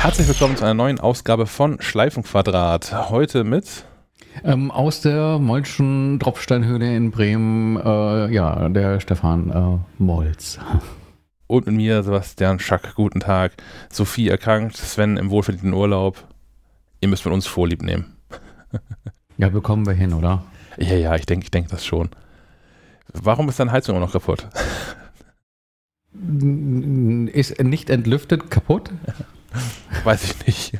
Herzlich willkommen zu einer neuen Ausgabe von Schleifenquadrat. Heute mit ähm, aus der Molschen Tropfsteinhöhle in Bremen, äh, ja, der Stefan äh, Molz. Und mit mir Sebastian Schack. Guten Tag. Sophie erkrankt, Sven im wohlverdienten Urlaub. Ihr müsst mit uns Vorlieb nehmen. ja, bekommen wir hin, oder? Ja, ja, ich denke ich denk das schon. Warum ist deine Heizung immer noch kaputt? Ist nicht entlüftet kaputt? Weiß ich nicht.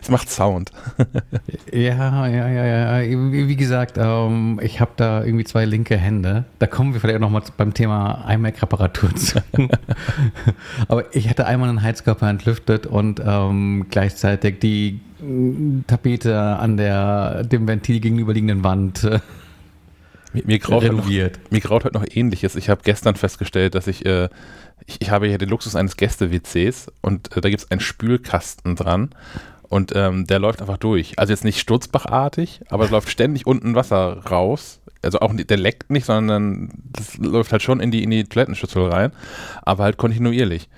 Es macht Sound. Ja, ja, ja, ja. Wie gesagt, ähm, ich habe da irgendwie zwei linke Hände. Da kommen wir vielleicht nochmal beim Thema iMac-Reparatur zu. Aber ich hatte einmal einen Heizkörper entlüftet und ähm, gleichzeitig die Tapete an der dem Ventil gegenüberliegenden Wand äh, mir, mir, graut renoviert. Noch, mir graut heute noch ähnliches. Ich habe gestern festgestellt, dass ich, äh, ich, ich, habe hier den Luxus eines Gäste-WCs und äh, da gibt es einen Spülkasten dran und ähm, der läuft einfach durch. Also jetzt nicht sturzbachartig, aber es läuft ständig unten Wasser raus. Also auch der leckt nicht, sondern das läuft halt schon in die, in die Toilettenschüssel rein, aber halt kontinuierlich.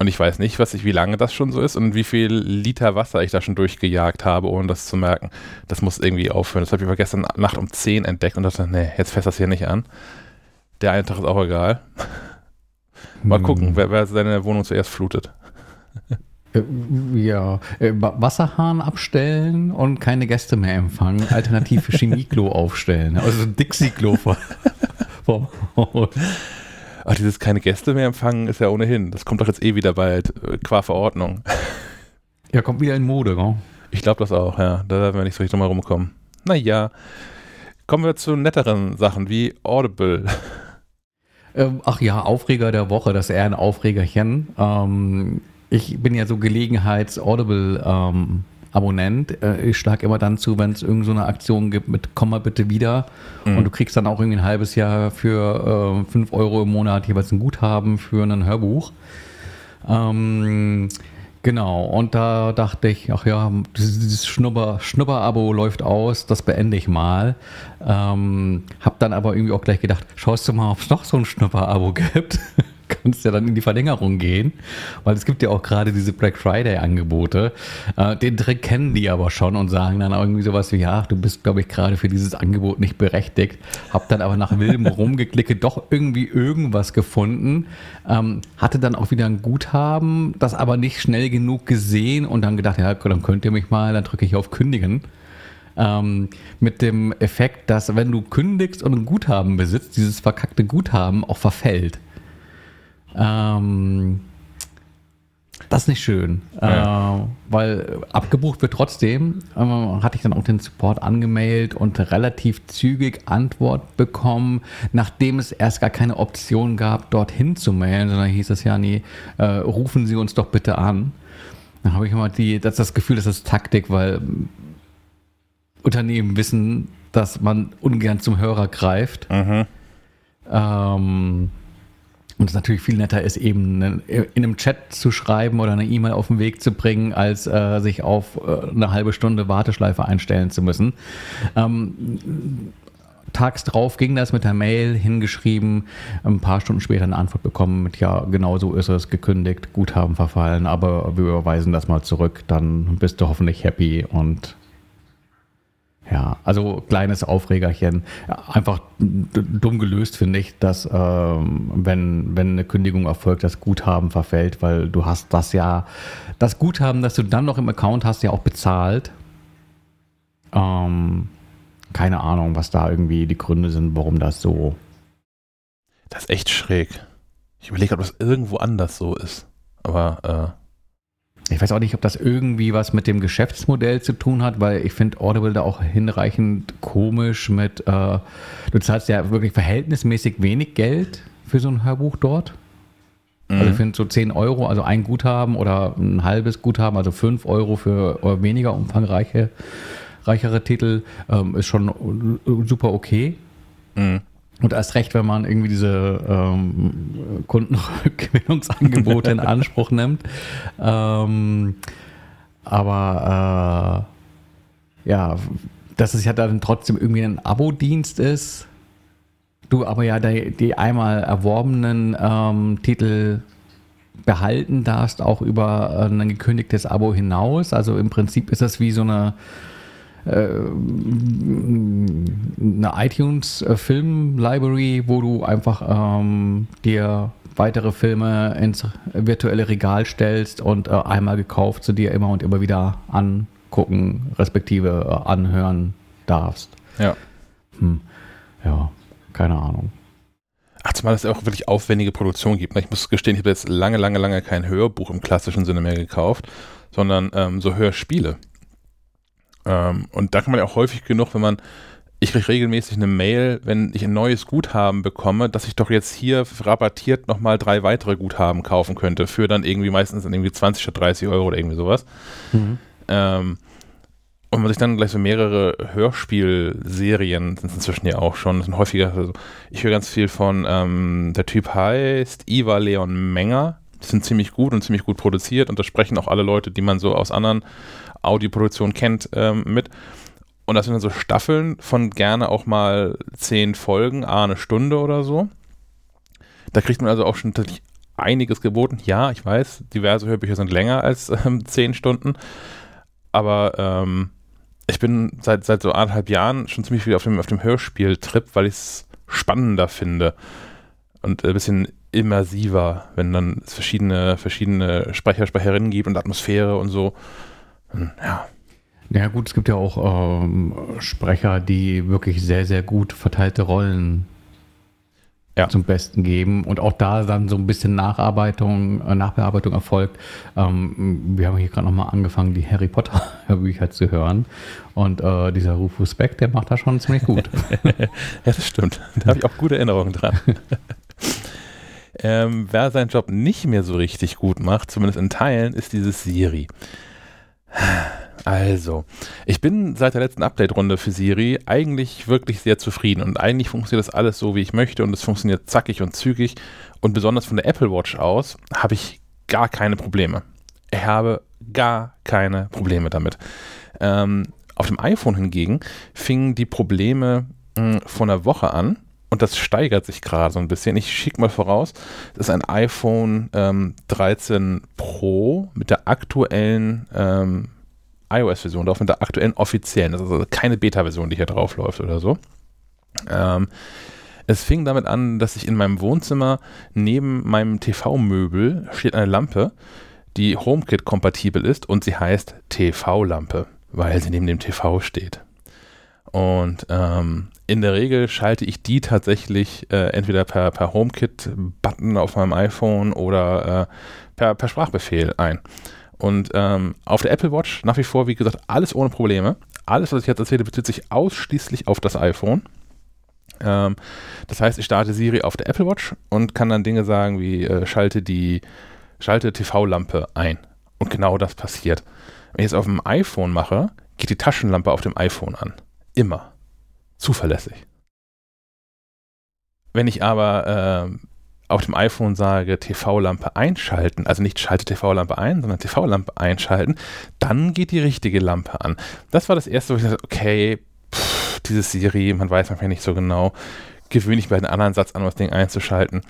Und ich weiß nicht, was ich, wie lange das schon so ist und wie viel Liter Wasser ich da schon durchgejagt habe, ohne das zu merken. Das muss irgendwie aufhören. Das habe ich aber gestern Nacht um 10 entdeckt und dachte, nee, jetzt fässt das hier nicht an. Der eine Tag ist auch egal. Mal hm. gucken, wer, wer seine Wohnung zuerst flutet. Äh, ja, äh, Wasserhahn abstellen und keine Gäste mehr empfangen. Alternativ Chemieklo aufstellen. Also Dixie-Klo vom Haus. Ach, dieses keine Gäste mehr empfangen ist ja ohnehin. Das kommt doch jetzt eh wieder bald, äh, qua Verordnung. Ja, kommt wieder in Mode, gell? Ich glaube das auch, ja. Da werden wir nicht so richtig drum rumkommen. Naja, kommen wir zu netteren Sachen wie Audible. Ähm, ach ja, Aufreger der Woche, das ist eher ein Aufregerchen. Ähm, ich bin ja so Gelegenheits-Audible- ähm, Abonnent. Äh, ich schlage immer dann zu, wenn es irgendeine so Aktion gibt mit komm mal bitte wieder. Mhm. Und du kriegst dann auch irgendwie ein halbes Jahr für äh, 5 Euro im Monat jeweils ein Guthaben für ein Hörbuch. Ähm, genau, und da dachte ich, ach ja, dieses Schnupper, Schnupper-Abo läuft aus, das beende ich mal. Ähm, hab dann aber irgendwie auch gleich gedacht, schaust du mal, ob es noch so ein Schnupper-Abo gibt. kannst ja dann in die Verlängerung gehen, weil es gibt ja auch gerade diese Black Friday-Angebote. Äh, den Trick kennen die aber schon und sagen dann irgendwie sowas wie, ja, du bist, glaube ich, gerade für dieses Angebot nicht berechtigt. Hab dann aber nach wildem Rumgeklicke doch irgendwie irgendwas gefunden. Ähm, hatte dann auch wieder ein Guthaben, das aber nicht schnell genug gesehen und dann gedacht, ja, dann könnt ihr mich mal, dann drücke ich auf Kündigen. Ähm, mit dem Effekt, dass wenn du kündigst und ein Guthaben besitzt, dieses verkackte Guthaben auch verfällt. Ähm, das ist nicht schön, ja. äh, weil abgebucht wird trotzdem. Äh, hatte ich dann auch den Support angemeldet und relativ zügig Antwort bekommen, nachdem es erst gar keine Option gab, dorthin zu mailen, sondern hieß es ja, nee, äh, rufen Sie uns doch bitte an. Dann habe ich immer die, das, das Gefühl, das ist Taktik, weil Unternehmen wissen, dass man ungern zum Hörer greift. Mhm. Ähm, und es natürlich viel netter ist, eben in einem Chat zu schreiben oder eine E-Mail auf den Weg zu bringen, als äh, sich auf äh, eine halbe Stunde Warteschleife einstellen zu müssen. Ähm, tags drauf ging das mit der Mail hingeschrieben, ein paar Stunden später eine Antwort bekommen mit, ja, genau so ist es, gekündigt, Guthaben verfallen, aber wir überweisen das mal zurück, dann bist du hoffentlich happy und ja, also kleines Aufregerchen. Einfach dumm gelöst, finde ich, dass ähm, wenn, wenn eine Kündigung erfolgt, das Guthaben verfällt, weil du hast das ja, das Guthaben, das du dann noch im Account hast, ja auch bezahlt. Ähm, keine Ahnung, was da irgendwie die Gründe sind, warum das so. Das ist echt schräg. Ich überlege, ob das irgendwo anders so ist. Aber äh ich weiß auch nicht, ob das irgendwie was mit dem Geschäftsmodell zu tun hat, weil ich finde Audible da auch hinreichend komisch mit, äh, du zahlst ja wirklich verhältnismäßig wenig Geld für so ein Hörbuch dort. Also mhm. ich finde so 10 Euro, also ein Guthaben oder ein halbes Guthaben, also 5 Euro für weniger umfangreiche reichere Titel, ähm, ist schon super okay. Mhm. Und erst recht, wenn man irgendwie diese ähm, Kundenrückgewinnungsangebote in Anspruch nimmt. Ähm, aber äh, ja, dass es ja dann trotzdem irgendwie ein Abo-Dienst ist. Du aber ja die, die einmal erworbenen ähm, Titel behalten darfst, auch über ein gekündigtes Abo hinaus. Also im Prinzip ist das wie so eine, eine iTunes-Film-Library, wo du einfach ähm, dir weitere Filme ins virtuelle Regal stellst und äh, einmal gekauft zu dir immer und immer wieder angucken, respektive äh, anhören darfst. Ja. Hm. Ja, keine Ahnung. Ach, zumal es auch wirklich aufwendige Produktion gibt. Ne? Ich muss gestehen, ich habe jetzt lange, lange, lange kein Hörbuch im klassischen Sinne mehr gekauft, sondern ähm, so Hörspiele. Ähm, und da kann man ja auch häufig genug, wenn man ich kriege regelmäßig eine Mail, wenn ich ein neues Guthaben bekomme, dass ich doch jetzt hier rabattiert nochmal drei weitere Guthaben kaufen könnte, für dann irgendwie meistens irgendwie 20 oder 30 Euro oder irgendwie sowas. Mhm. Ähm, und man sich dann gleich so mehrere Hörspielserien sind inzwischen ja auch schon, das sind häufiger, also ich höre ganz viel von, ähm, der Typ heißt Iva Leon Menger, die sind ziemlich gut und ziemlich gut produziert und da sprechen auch alle Leute, die man so aus anderen Audioproduktionen kennt, ähm, mit. Und das sind dann so Staffeln von gerne auch mal zehn Folgen, a eine Stunde oder so. Da kriegt man also auch schon tatsächlich einiges geboten. Ja, ich weiß, diverse Hörbücher sind länger als ähm, zehn Stunden. Aber ähm, ich bin seit, seit so anderthalb Jahren schon ziemlich viel auf dem, auf dem Hörspiel-Trip, weil ich es spannender finde. Und ein bisschen immersiver, wenn dann es verschiedene, verschiedene Sprecher, Sprecherinnen gibt und Atmosphäre und so. Ja. Ja gut, es gibt ja auch ähm, Sprecher, die wirklich sehr, sehr gut verteilte Rollen ja. zum Besten geben und auch da dann so ein bisschen Nacharbeitung, äh, Nachbearbeitung erfolgt. Ähm, wir haben hier gerade nochmal angefangen, die Harry Potter Bücher zu hören und äh, dieser Rufus Beck, der macht das schon ziemlich gut. ja, das stimmt. Da habe ich auch gute Erinnerungen dran. ähm, wer seinen Job nicht mehr so richtig gut macht, zumindest in Teilen, ist dieses Siri. Also, ich bin seit der letzten Update-Runde für Siri eigentlich wirklich sehr zufrieden und eigentlich funktioniert das alles so, wie ich möchte und es funktioniert zackig und zügig und besonders von der Apple Watch aus habe ich gar keine Probleme. Ich habe gar keine Probleme damit. Ähm, auf dem iPhone hingegen fingen die Probleme mh, hm, vor einer Woche an und das steigert sich gerade so ein bisschen. Ich schicke mal voraus, das ist ein iPhone ähm, 13 Pro mit der aktuellen ähm, iOS-Version drauf, mit der aktuellen offiziellen. Das ist also keine Beta-Version, die hier drauf läuft oder so. Ähm, es fing damit an, dass ich in meinem Wohnzimmer neben meinem TV-Möbel steht eine Lampe, die HomeKit-kompatibel ist und sie heißt TV-Lampe, weil sie neben dem TV steht. Und ähm, in der Regel schalte ich die tatsächlich äh, entweder per, per HomeKit-Button auf meinem iPhone oder äh, per, per Sprachbefehl ein. Und ähm, auf der Apple Watch nach wie vor, wie gesagt, alles ohne Probleme. Alles, was ich jetzt erzähle, bezieht sich ausschließlich auf das iPhone. Ähm, das heißt, ich starte Siri auf der Apple Watch und kann dann Dinge sagen wie äh, schalte die schalte TV-Lampe ein. Und genau das passiert. Wenn ich es auf dem iPhone mache, geht die Taschenlampe auf dem iPhone an. Immer. Zuverlässig. Wenn ich aber äh, auf dem iPhone sage, TV-Lampe einschalten, also nicht schalte TV-Lampe ein, sondern TV-Lampe einschalten, dann geht die richtige Lampe an. Das war das erste, wo ich dachte, okay, pff, dieses Siri, man weiß manchmal nicht so genau, gewöhne ich bei den anderen Satz an, das Ding einzuschalten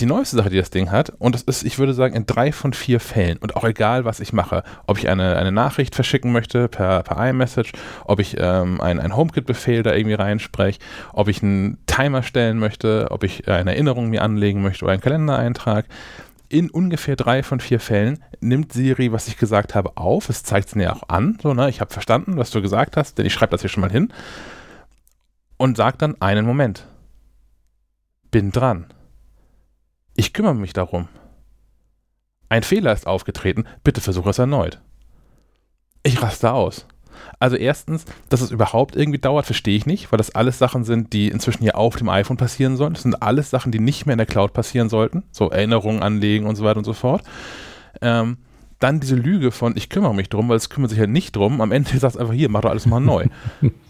die neueste Sache, die das Ding hat, und das ist, ich würde sagen, in drei von vier Fällen, und auch egal, was ich mache, ob ich eine, eine Nachricht verschicken möchte per, per iMessage, ob ich ähm, einen HomeKit-Befehl da irgendwie reinspreche, ob ich einen Timer stellen möchte, ob ich eine Erinnerung mir anlegen möchte oder einen Kalendereintrag, in ungefähr drei von vier Fällen nimmt Siri, was ich gesagt habe, auf. Es zeigt es mir auch an. So, ne? Ich habe verstanden, was du gesagt hast, denn ich schreibe das hier schon mal hin. Und sagt dann einen Moment. Bin dran. Ich kümmere mich darum. Ein Fehler ist aufgetreten, bitte versuche es erneut. Ich raste aus. Also erstens, dass es überhaupt irgendwie dauert, verstehe ich nicht, weil das alles Sachen sind, die inzwischen hier auf dem iPhone passieren sollen. Das sind alles Sachen, die nicht mehr in der Cloud passieren sollten. So Erinnerungen anlegen und so weiter und so fort. Ähm, dann diese Lüge von, ich kümmere mich drum, weil es kümmert sich halt nicht drum. Am Ende sagt es einfach, hier, mach doch alles mal neu.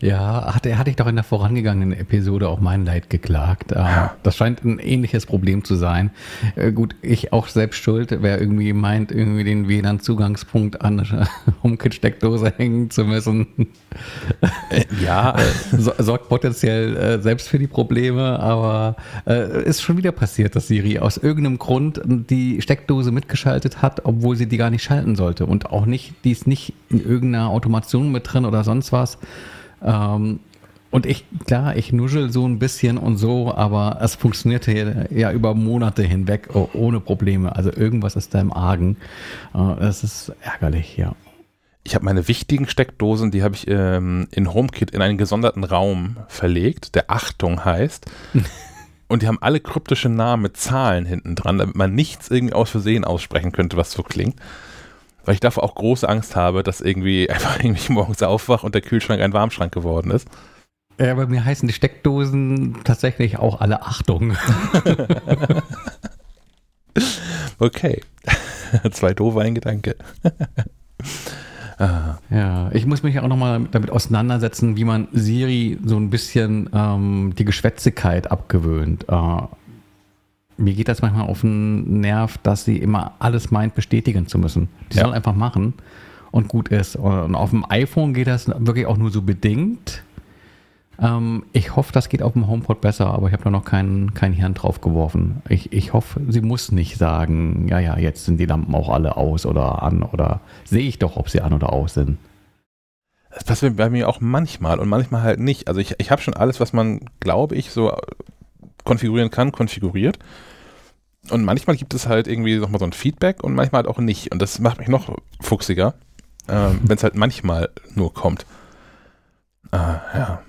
Ja, hatte, hatte ich doch in der vorangegangenen Episode auch mein Leid geklagt. Äh, ja. Das scheint ein ähnliches Problem zu sein. Äh, gut, ich auch selbst schuld, wer irgendwie meint, irgendwie den WLAN-Zugangspunkt an eine HomeKit-Steckdose hängen zu müssen. Äh, ja. sorgt potenziell selbst für die Probleme, aber ist schon wieder passiert, dass Siri aus irgendeinem Grund die Steckdose mitgeschaltet hat, obwohl sie die gar nicht schalten sollte und auch nicht, die ist nicht in irgendeiner Automation mit drin oder sonst was. Ähm, und ich, klar, ich nuschel so ein bisschen und so, aber es funktionierte ja über Monate hinweg ohne Probleme. Also irgendwas ist da im Argen. Äh, das ist ärgerlich, ja. Ich habe meine wichtigen Steckdosen, die habe ich ähm, in HomeKit in einen gesonderten Raum verlegt, der Achtung heißt. und die haben alle kryptische Namen mit Zahlen hinten dran, damit man nichts irgendwie aus Versehen aussprechen könnte, was so klingt weil ich davor auch große Angst habe, dass irgendwie einfach irgendwie morgens aufwach und der Kühlschrank ein Warmschrank geworden ist. Ja, bei mir heißen die Steckdosen tatsächlich auch alle Achtung. okay. Zwei doofe ein Gedanke. Ja, ich muss mich auch nochmal damit auseinandersetzen, wie man Siri so ein bisschen ähm, die Geschwätzigkeit abgewöhnt. Äh, mir geht das manchmal auf den Nerv, dass sie immer alles meint, bestätigen zu müssen. Die ja. soll einfach machen und gut ist. Und auf dem iPhone geht das wirklich auch nur so bedingt. Ähm, ich hoffe, das geht auf dem HomePod besser, aber ich habe da noch kein, kein Hirn drauf geworfen. Ich, ich hoffe, sie muss nicht sagen, ja, ja, jetzt sind die Lampen auch alle aus oder an oder sehe ich doch, ob sie an oder aus sind. Das passiert bei mir auch manchmal und manchmal halt nicht. Also ich, ich habe schon alles, was man, glaube ich, so konfigurieren kann, konfiguriert. Und manchmal gibt es halt irgendwie nochmal so ein Feedback und manchmal halt auch nicht. Und das macht mich noch fuchsiger, ähm, wenn es halt manchmal nur kommt. Äh, ja.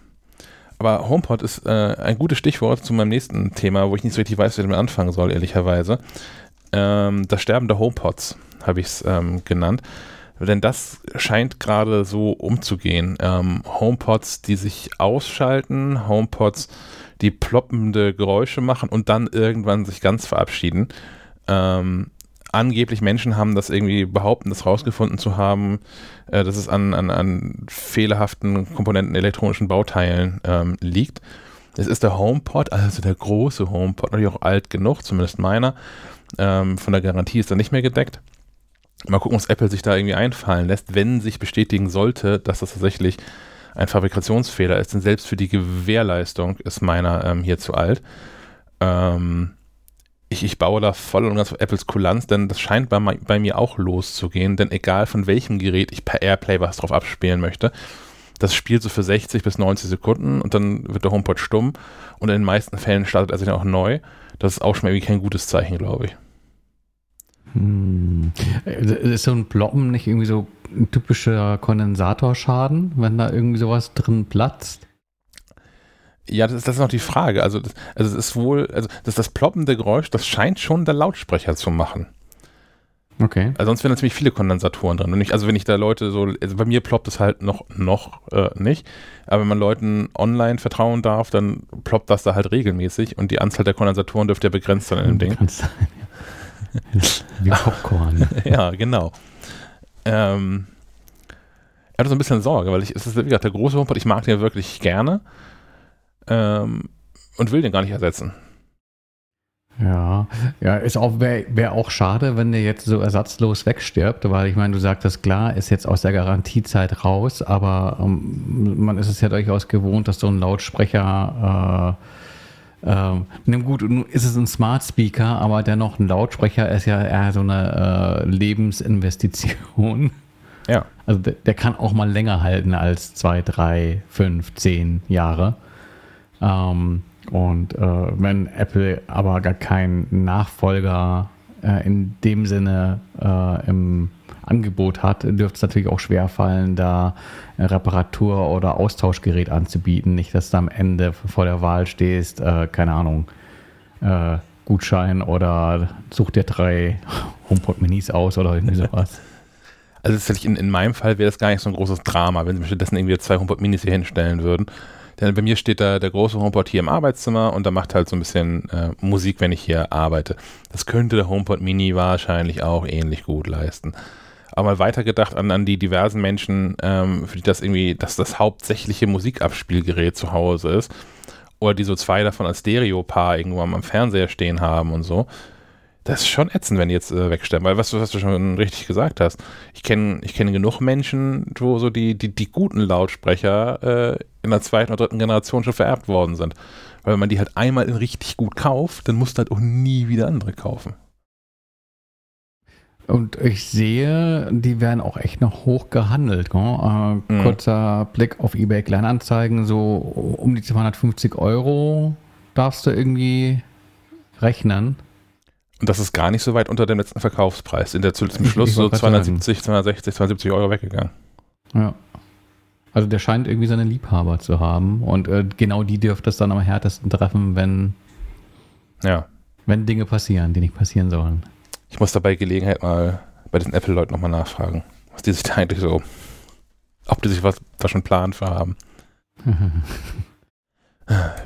Aber HomePod ist äh, ein gutes Stichwort zu meinem nächsten Thema, wo ich nicht so richtig weiß, wie ich damit anfangen soll, ehrlicherweise. Ähm, das Sterben der HomePods habe ich es ähm, genannt. Denn das scheint gerade so umzugehen. Ähm, HomePods, die sich ausschalten, HomePods, die ploppende Geräusche machen und dann irgendwann sich ganz verabschieden. Ähm, angeblich Menschen haben das irgendwie behaupten, das rausgefunden zu haben, äh, dass es an, an, an fehlerhaften Komponenten elektronischen Bauteilen ähm, liegt. Es ist der HomePod, also der große HomePod, natürlich auch alt genug, zumindest meiner. Ähm, von der Garantie ist er nicht mehr gedeckt. Mal gucken, was Apple sich da irgendwie einfallen lässt, wenn sich bestätigen sollte, dass das tatsächlich ein Fabrikationsfehler ist, denn selbst für die Gewährleistung ist meiner ähm, hier zu alt. Ähm, ich, ich baue da voll und ganz auf Apples Kulanz, denn das scheint bei, bei, mir auch loszugehen, denn egal von welchem Gerät ich per Airplay was drauf abspielen möchte, das spielt so für 60 bis 90 Sekunden und dann wird der HomePod stumm und in den meisten Fällen startet er sich dann auch neu. Das ist auch schon irgendwie kein gutes Zeichen, glaube ich. Hm. Ist so ein Ploppen nicht irgendwie so ein typischer Kondensatorschaden, wenn da irgendwie sowas drin platzt? Ja, das ist, das ist noch die Frage. Also, das, also es ist wohl, also das, das ploppende Geräusch, das scheint schon der Lautsprecher zu machen. Okay. Also sonst wären da ziemlich viele Kondensatoren drin. Ich, also wenn ich da Leute so, also bei mir ploppt es halt noch, noch äh, nicht. Aber wenn man Leuten online vertrauen darf, dann ploppt das da halt regelmäßig und die Anzahl der Kondensatoren dürfte ja begrenzt sein in dem Ding. Kann sein, ja. Wie Popcorn. ja, genau. Ähm, er hatte so ein bisschen Sorge, weil ich, es ist wie gesagt der große HomePod, ich mag den wirklich gerne ähm, und will den gar nicht ersetzen. Ja, ja, ist auch, wäre wär auch schade, wenn der jetzt so ersatzlos wegstirbt, weil ich meine, du sagtest klar, ist jetzt aus der Garantiezeit raus, aber ähm, man ist es ja durchaus gewohnt, dass so ein Lautsprecher äh, ähm, gut, nun ist es ein Smart Speaker, aber dennoch ein Lautsprecher ist ja eher so eine äh, Lebensinvestition. Ja. Also der, der, kann auch mal länger halten als zwei, drei, fünf, zehn Jahre. Ähm, und äh, wenn Apple aber gar keinen Nachfolger äh, in dem Sinne äh, im Angebot hat, dürfte es natürlich auch schwer fallen, da Reparatur- oder Austauschgerät anzubieten. Nicht, dass du am Ende vor der Wahl stehst, äh, keine Ahnung, äh, Gutschein oder such dir drei HomePod Minis aus oder irgendwie sowas. Also tatsächlich in, in meinem Fall wäre das gar nicht so ein großes Drama, wenn sie mir stattdessen irgendwie zwei HomePod Minis hier hinstellen würden. Denn bei mir steht da der große HomePod hier im Arbeitszimmer und da macht halt so ein bisschen äh, Musik, wenn ich hier arbeite. Das könnte der HomePod Mini wahrscheinlich auch ähnlich gut leisten. Aber mal weitergedacht an, an die diversen Menschen, ähm, für die das irgendwie, dass das hauptsächliche Musikabspielgerät zu Hause ist. Oder die so zwei davon als Stereo-Paar irgendwo am, am Fernseher stehen haben und so. Das ist schon ätzend, wenn die jetzt äh, wegsterben, weil was, was du schon richtig gesagt hast. Ich kenne ich kenn genug Menschen, wo so die, die, die guten Lautsprecher äh, in der zweiten oder dritten Generation schon vererbt worden sind. Weil wenn man die halt einmal in richtig gut kauft, dann musst du halt auch nie wieder andere kaufen. Und ich sehe, die werden auch echt noch hoch gehandelt. Ne? Äh, mhm. Kurzer Blick auf eBay Kleinanzeigen, so um die 250 Euro darfst du irgendwie rechnen. Und das ist gar nicht so weit unter dem letzten Verkaufspreis. In der zum Schluss so 270, 260, 270 Euro weggegangen. Ja. Also der scheint irgendwie seine Liebhaber zu haben. Und äh, genau die dürfte es dann am härtesten treffen, wenn, ja. wenn Dinge passieren, die nicht passieren sollen. Ich muss dabei Gelegenheit mal bei den Apple-Leuten nochmal nachfragen, was die sich da eigentlich so, ob die sich was da schon Plan für haben.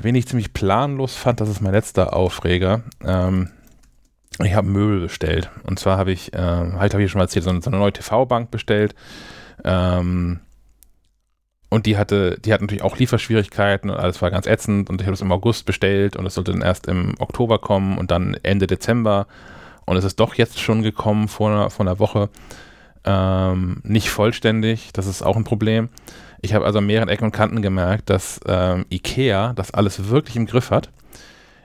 Wen ich ziemlich planlos fand, das ist mein letzter Aufreger. Ähm, ich habe Möbel bestellt. Und zwar habe ich, äh, halt habe ich schon mal erzählt, so eine, so eine neue TV-Bank bestellt. Ähm, und die hatte, die hat natürlich auch Lieferschwierigkeiten und alles war ganz ätzend und ich habe es im August bestellt und es sollte dann erst im Oktober kommen und dann Ende Dezember. Und es ist doch jetzt schon gekommen vor einer, vor einer Woche. Ähm, nicht vollständig, das ist auch ein Problem. Ich habe also an mehreren Ecken und Kanten gemerkt, dass ähm, IKEA das alles wirklich im Griff hat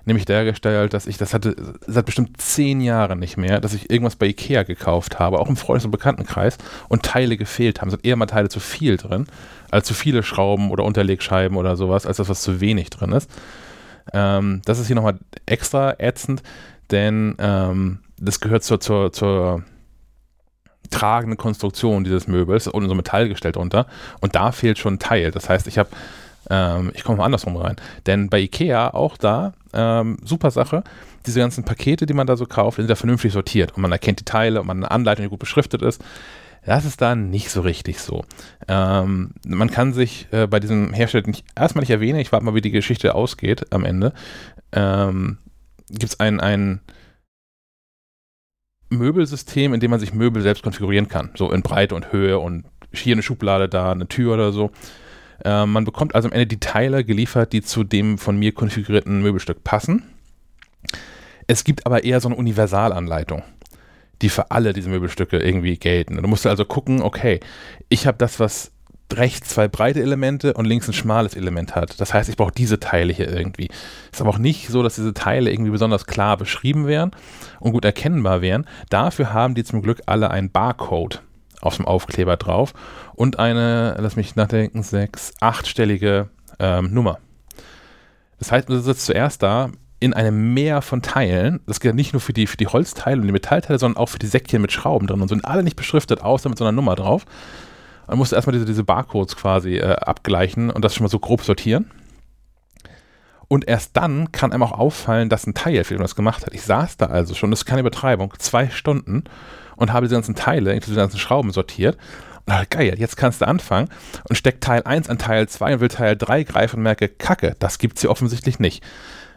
nämlich dergestellt, dass ich, das hatte seit bestimmt zehn Jahren nicht mehr, dass ich irgendwas bei Ikea gekauft habe, auch im Freundes- und Bekanntenkreis, und Teile gefehlt haben. Es sind eher mal Teile zu viel drin, als zu viele Schrauben oder Unterlegscheiben oder sowas, als das, was zu wenig drin ist. Ähm, das ist hier nochmal extra ätzend, denn ähm, das gehört zur, zur, zur tragenden Konstruktion dieses Möbels, unten so Metallgestell drunter, und da fehlt schon ein Teil. Das heißt, ich habe ähm, ich komme mal andersrum rein. Denn bei Ikea auch da, ähm, super Sache, diese ganzen Pakete, die man da so kauft, sind ja vernünftig sortiert und man erkennt die Teile und man eine Anleitung, die gut beschriftet ist. Das ist da nicht so richtig so. Ähm, man kann sich äh, bei diesem Hersteller nicht erstmal nicht erwähnen, ich warte mal, wie die Geschichte ausgeht am Ende. Ähm, Gibt es ein, ein Möbelsystem, in dem man sich Möbel selbst konfigurieren kann. So in Breite und Höhe und hier eine Schublade da, eine Tür oder so. Äh, man bekommt also am Ende die Teile geliefert, die zu dem von mir konfigurierten Möbelstück passen. Es gibt aber eher so eine Universalanleitung, die für alle diese Möbelstücke irgendwie gelten. Du musst also gucken, okay, ich habe das, was rechts zwei breite Elemente und links ein schmales Element hat. Das heißt, ich brauche diese Teile hier irgendwie. Ist aber auch nicht so, dass diese Teile irgendwie besonders klar beschrieben wären und gut erkennbar wären. Dafür haben die zum Glück alle einen Barcode auf dem Aufkleber drauf und eine, lass mich nachdenken, sechs, achtstellige ähm, Nummer. Das heißt, du sitzt zuerst da in einem Meer von Teilen. Das gilt nicht nur für die, für die Holzteile und die Metallteile, sondern auch für die Säckchen mit Schrauben drin und sind alle nicht beschriftet, außer mit so einer Nummer drauf. Man musste erstmal diese, diese Barcodes quasi äh, abgleichen und das schon mal so grob sortieren. Und erst dann kann einem auch auffallen, dass ein Teil für den das gemacht hat. Ich saß da also schon, das ist keine Übertreibung, zwei Stunden und habe diese ganzen Teile, inklusive ganzen Schrauben sortiert. Und dachte, geil, jetzt kannst du anfangen und steck Teil 1 an Teil 2 und will Teil 3 greifen und merke, kacke, das gibt es hier offensichtlich nicht.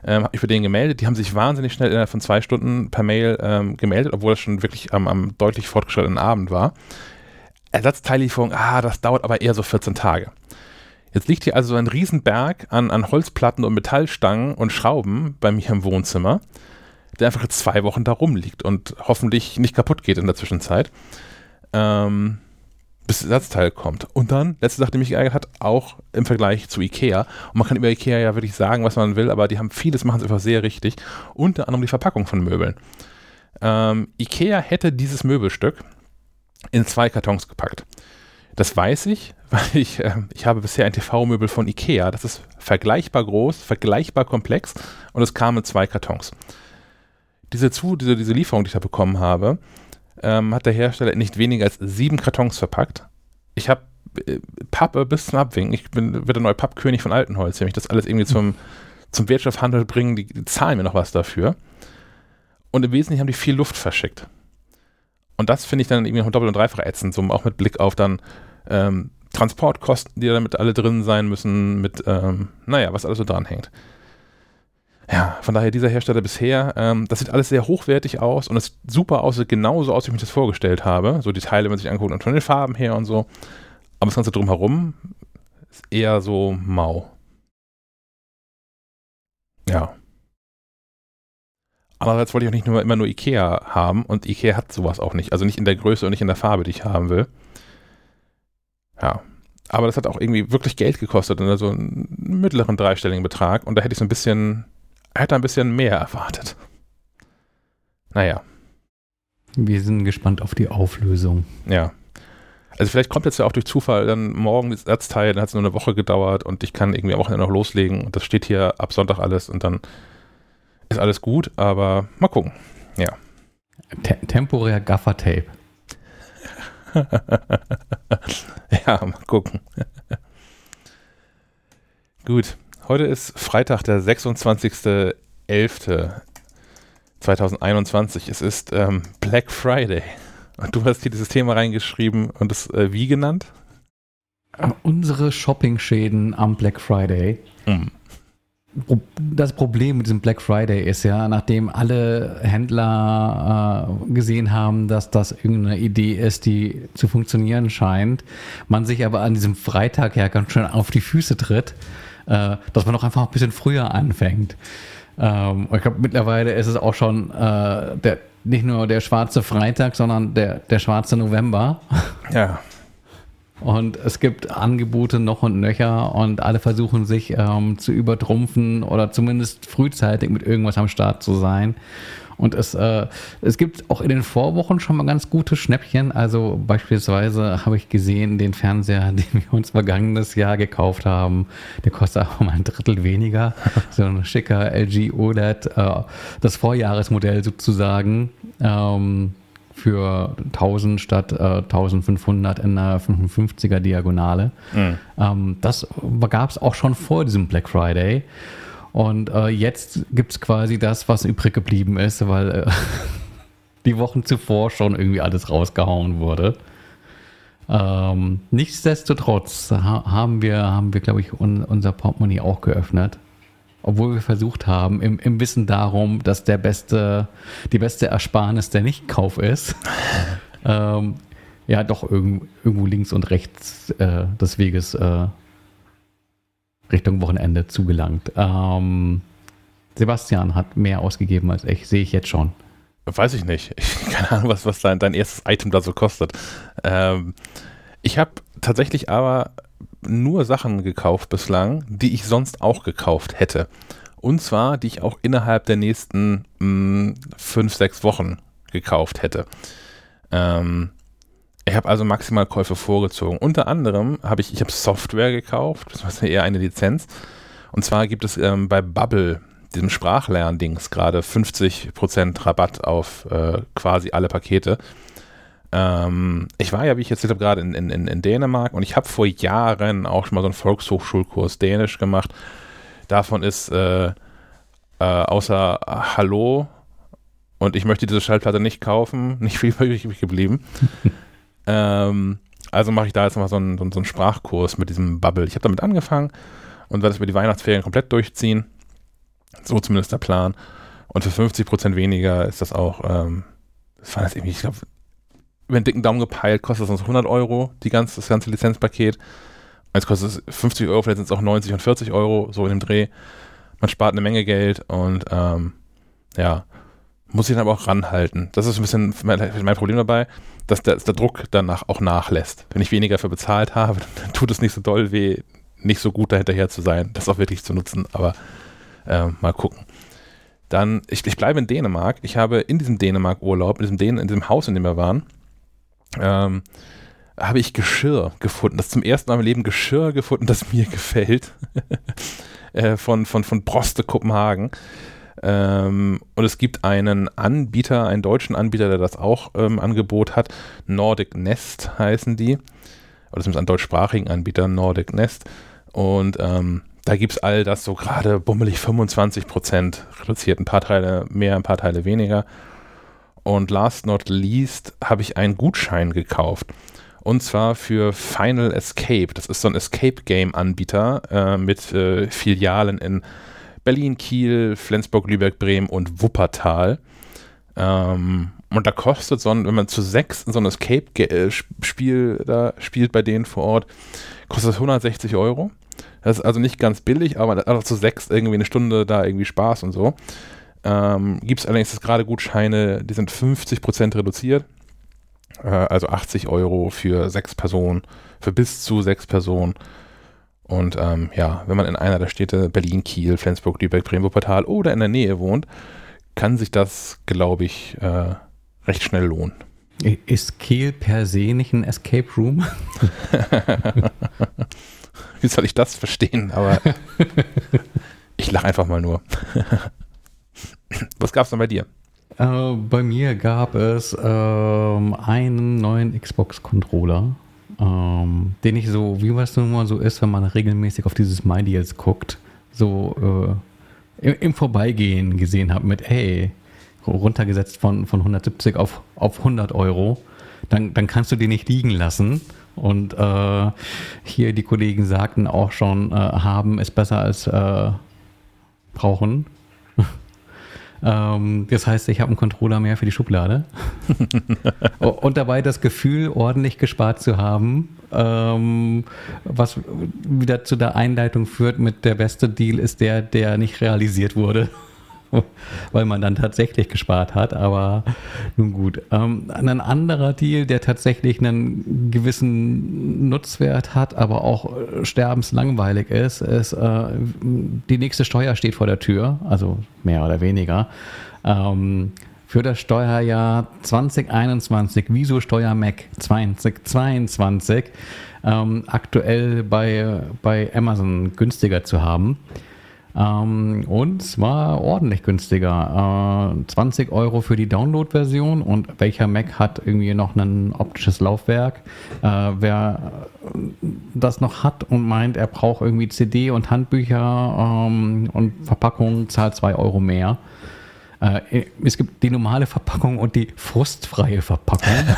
Ähm, habe mich bei denen gemeldet, die haben sich wahnsinnig schnell innerhalb von zwei Stunden per Mail ähm, gemeldet, obwohl es schon wirklich am, am deutlich fortgeschrittenen Abend war. Ersatzteillieferung, ah, das dauert aber eher so 14 Tage. Jetzt liegt hier also so ein Riesenberg an, an Holzplatten und Metallstangen und Schrauben bei mir im Wohnzimmer der einfach zwei Wochen da rumliegt und hoffentlich nicht kaputt geht in der Zwischenzeit. Ähm, bis das Ersatzteil kommt. Und dann, letzte Sache, die mich geärgert hat, auch im Vergleich zu Ikea. Und man kann über Ikea ja wirklich sagen, was man will, aber die haben vieles, machen sie einfach sehr richtig. Unter anderem die Verpackung von Möbeln. Ähm, Ikea hätte dieses Möbelstück in zwei Kartons gepackt. Das weiß ich, weil ich, äh, ich habe bisher ein TV-Möbel von Ikea. Das ist vergleichbar groß, vergleichbar komplex und es kam in zwei Kartons diese, zu, diese, diese Lieferung, die ich da bekommen habe, ähm, hat der Hersteller nicht weniger als sieben Kartons verpackt. Ich habe äh, Pappe bis zum Abwinken. Ich bin wird der neue Pappkönig von Altenholz. Wenn ich das alles irgendwie zum, zum Wirtschaftshandel bringen, die, die zahlen mir noch was dafür. Und im Wesentlichen haben die viel Luft verschickt. Und das finde ich dann irgendwie noch doppelt und dreifach ätzend, so auch mit Blick auf dann ähm, Transportkosten, die damit alle drin sein müssen, mit, ähm, naja, was alles so dran hängt. Ja, von daher dieser Hersteller bisher, ähm, das sieht alles sehr hochwertig aus und es sieht super aus, sieht genauso aus, wie ich mir das vorgestellt habe. So die Teile, wenn man sich anguckt, und von den Farben her und so. Aber das Ganze drumherum ist eher so mau. Ja. Andererseits wollte ich auch nicht nur immer nur Ikea haben und Ikea hat sowas auch nicht. Also nicht in der Größe und nicht in der Farbe, die ich haben will. Ja. Aber das hat auch irgendwie wirklich Geld gekostet, also einen mittleren dreistelligen Betrag. Und da hätte ich so ein bisschen, hätte ein bisschen mehr erwartet. Naja. Wir sind gespannt auf die Auflösung. Ja. Also vielleicht kommt jetzt ja auch durch Zufall dann morgen das Erzteil, dann hat es nur eine Woche gedauert und ich kann irgendwie am Wochenende noch loslegen und das steht hier ab Sonntag alles und dann ist alles gut, aber mal gucken. Ja. Te temporär Gaffer-Tape. ja, mal gucken. gut. Heute ist Freitag, der 26.11.2021. Es ist ähm, Black Friday. Und du hast hier dieses Thema reingeschrieben und es äh, wie genannt? Unsere Shopping-Schäden am Black Friday. Mhm das Problem mit diesem Black Friday ist ja, nachdem alle Händler äh, gesehen haben, dass das irgendeine Idee ist, die zu funktionieren scheint, man sich aber an diesem Freitag ja ganz schön auf die Füße tritt, äh, dass man doch einfach ein bisschen früher anfängt. Ähm, ich glaube, mittlerweile ist es auch schon äh, der, nicht nur der schwarze Freitag, sondern der, der schwarze November. Ja. Und es gibt Angebote noch und nöcher und alle versuchen sich ähm, zu übertrumpfen oder zumindest frühzeitig mit irgendwas am Start zu sein. Und es, äh, es gibt auch in den Vorwochen schon mal ganz gute Schnäppchen. Also beispielsweise habe ich gesehen, den Fernseher, den wir uns vergangenes Jahr gekauft haben, der kostet auch mal ein Drittel weniger. so ein schicker LG OLED, äh, das Vorjahresmodell sozusagen. Ähm, für 1000 statt äh, 1500 in einer 55er Diagonale. Mhm. Ähm, das gab es auch schon vor diesem Black Friday. Und äh, jetzt gibt es quasi das, was übrig geblieben ist, weil äh, die Wochen zuvor schon irgendwie alles rausgehauen wurde. Ähm, nichtsdestotrotz haben wir, haben wir glaube ich, un unser Portemonnaie auch geöffnet obwohl wir versucht haben, im, im Wissen darum, dass der beste, die beste Ersparnis der Nichtkauf ist, ähm, ja, doch irgendwo, irgendwo links und rechts äh, des Weges äh, Richtung Wochenende zugelangt. Ähm, Sebastian hat mehr ausgegeben als ich, sehe ich jetzt schon. Weiß ich nicht. keine Ahnung, was, was dein, dein erstes Item da so kostet. Ähm, ich habe tatsächlich aber nur Sachen gekauft bislang, die ich sonst auch gekauft hätte. Und zwar, die ich auch innerhalb der nächsten mh, hm, fünf, sechs Wochen gekauft hätte. Ähm, ich habe also maximal Käufe vorgezogen. Unter anderem habe ich, ich habe Software gekauft, das ist eher eine Lizenz. Und zwar gibt es ähm, bei Bubble, diesem Sprachlerndings, gerade 50% Rabatt auf äh, quasi alle Pakete. Ähm, ich war ja, wie ich jetzt habe, gerade in, in, in Dänemark und ich habe vor Jahren auch schon mal so einen Volkshochschulkurs Dänisch gemacht. Davon ist äh, äh, außer Hallo und ich möchte diese Schallplatte nicht kaufen, nicht viel übrig geblieben. ähm, also mache ich da jetzt mal so einen, so einen Sprachkurs mit diesem Bubble. Ich habe damit angefangen und werde es über die Weihnachtsferien komplett durchziehen. So zumindest der Plan. Und für 50% weniger ist das auch, ähm, das war das irgendwie, ich glaube, über den dicken Daumen gepeilt, kostet das 100 Euro, die ganze, das ganze Lizenzpaket. Jetzt kostet es 50 Euro, vielleicht sind es auch 90 und 40 Euro, so in dem Dreh. Man spart eine Menge Geld und ähm, ja, muss sich dann aber auch ranhalten. Das ist ein bisschen mein, mein Problem dabei, dass der, dass der, Druck danach auch nachlässt. Wenn ich weniger für bezahlt habe, dann tut es nicht so doll weh, nicht so gut dahinterher zu sein, das auch wirklich zu nutzen, aber äh, mal gucken. Dann, ich, ich bleibe in Dänemark. Ich habe in diesem Dänemark-Urlaub, in in diesem Haus, in dem wir waren, ähm, habe ich Geschirr gefunden. Das zum ersten Mal im Leben Geschirr gefunden, das mir gefällt. äh, von, von, von Broste Kopenhagen. Ähm, und es gibt einen Anbieter, einen deutschen Anbieter, der das auch ähm, Angebot hat. Nordic Nest heißen die. Oder zumindest einen deutschsprachigen Anbieter, Nordic Nest. Und ähm, da gibt es all das so gerade bummelig 25% reduziert. Ein paar Teile mehr, ein paar Teile weniger. Und last not least habe ich einen Gutschein gekauft. Und zwar für Final Escape. Das ist so ein Escape Game Anbieter äh, mit äh, Filialen in Berlin, Kiel, Flensburg, Lübeck, Bremen und Wuppertal. Ähm, und da kostet so ein, wenn man zu sechs so ein Escape-Spiel da spielt bei denen vor Ort, kostet das 160 Euro. Das ist also nicht ganz billig, aber auch zu sechs irgendwie eine Stunde da irgendwie Spaß und so. Ähm, Gibt es allerdings gerade Gutscheine, die sind 50% reduziert. Äh, also 80 Euro für sechs Personen, für bis zu sechs Personen. Und ähm, ja, wenn man in einer der Städte Berlin, Kiel, Flensburg, Lübeck, Bremen, Wuppertal oder in der Nähe wohnt, kann sich das, glaube ich, äh, recht schnell lohnen. Ist Kiel per se nicht ein Escape Room? Wie soll ich das verstehen? Aber ich lache einfach mal nur. Was gab es denn bei dir? Äh, bei mir gab es ähm, einen neuen Xbox-Controller, ähm, den ich so, wie was nun mal so ist, wenn man regelmäßig auf dieses My Deals guckt, so äh, im, im, Vorbeigehen gesehen habe mit, hey, runtergesetzt von, von 170 auf, auf 100 Euro, dann, dann kannst du den nicht liegen lassen. Und äh, hier die Kollegen sagten auch schon, äh, haben ist besser als äh, brauchen. Ähm, das heißt, ich habe einen Controller mehr für die Schublade. und dabei das Gefühl, ordentlich gespart zu haben, ähm, was wieder zu der Einleitung führt mit der beste Deal ist der, der nicht realisiert wurde. weil man dann tatsächlich gespart hat. Aber nun gut. Ähm, ein anderer Deal, der tatsächlich einen gewissen Nutzwert hat, aber auch sterbenslangweilig ist, ist, äh, die nächste Steuer steht vor der Tür, also mehr oder weniger. Ähm, für das Steuerjahr 2021, Wieso Steuer Mac 2022, ähm, aktuell bei, bei Amazon günstiger zu haben. Ähm, und zwar ordentlich günstiger. Äh, 20 Euro für die Download-Version und welcher Mac hat irgendwie noch ein optisches Laufwerk? Äh, wer das noch hat und meint, er braucht irgendwie CD und Handbücher ähm, und Verpackung, zahlt 2 Euro mehr. Äh, es gibt die normale Verpackung und die frustfreie Verpackung.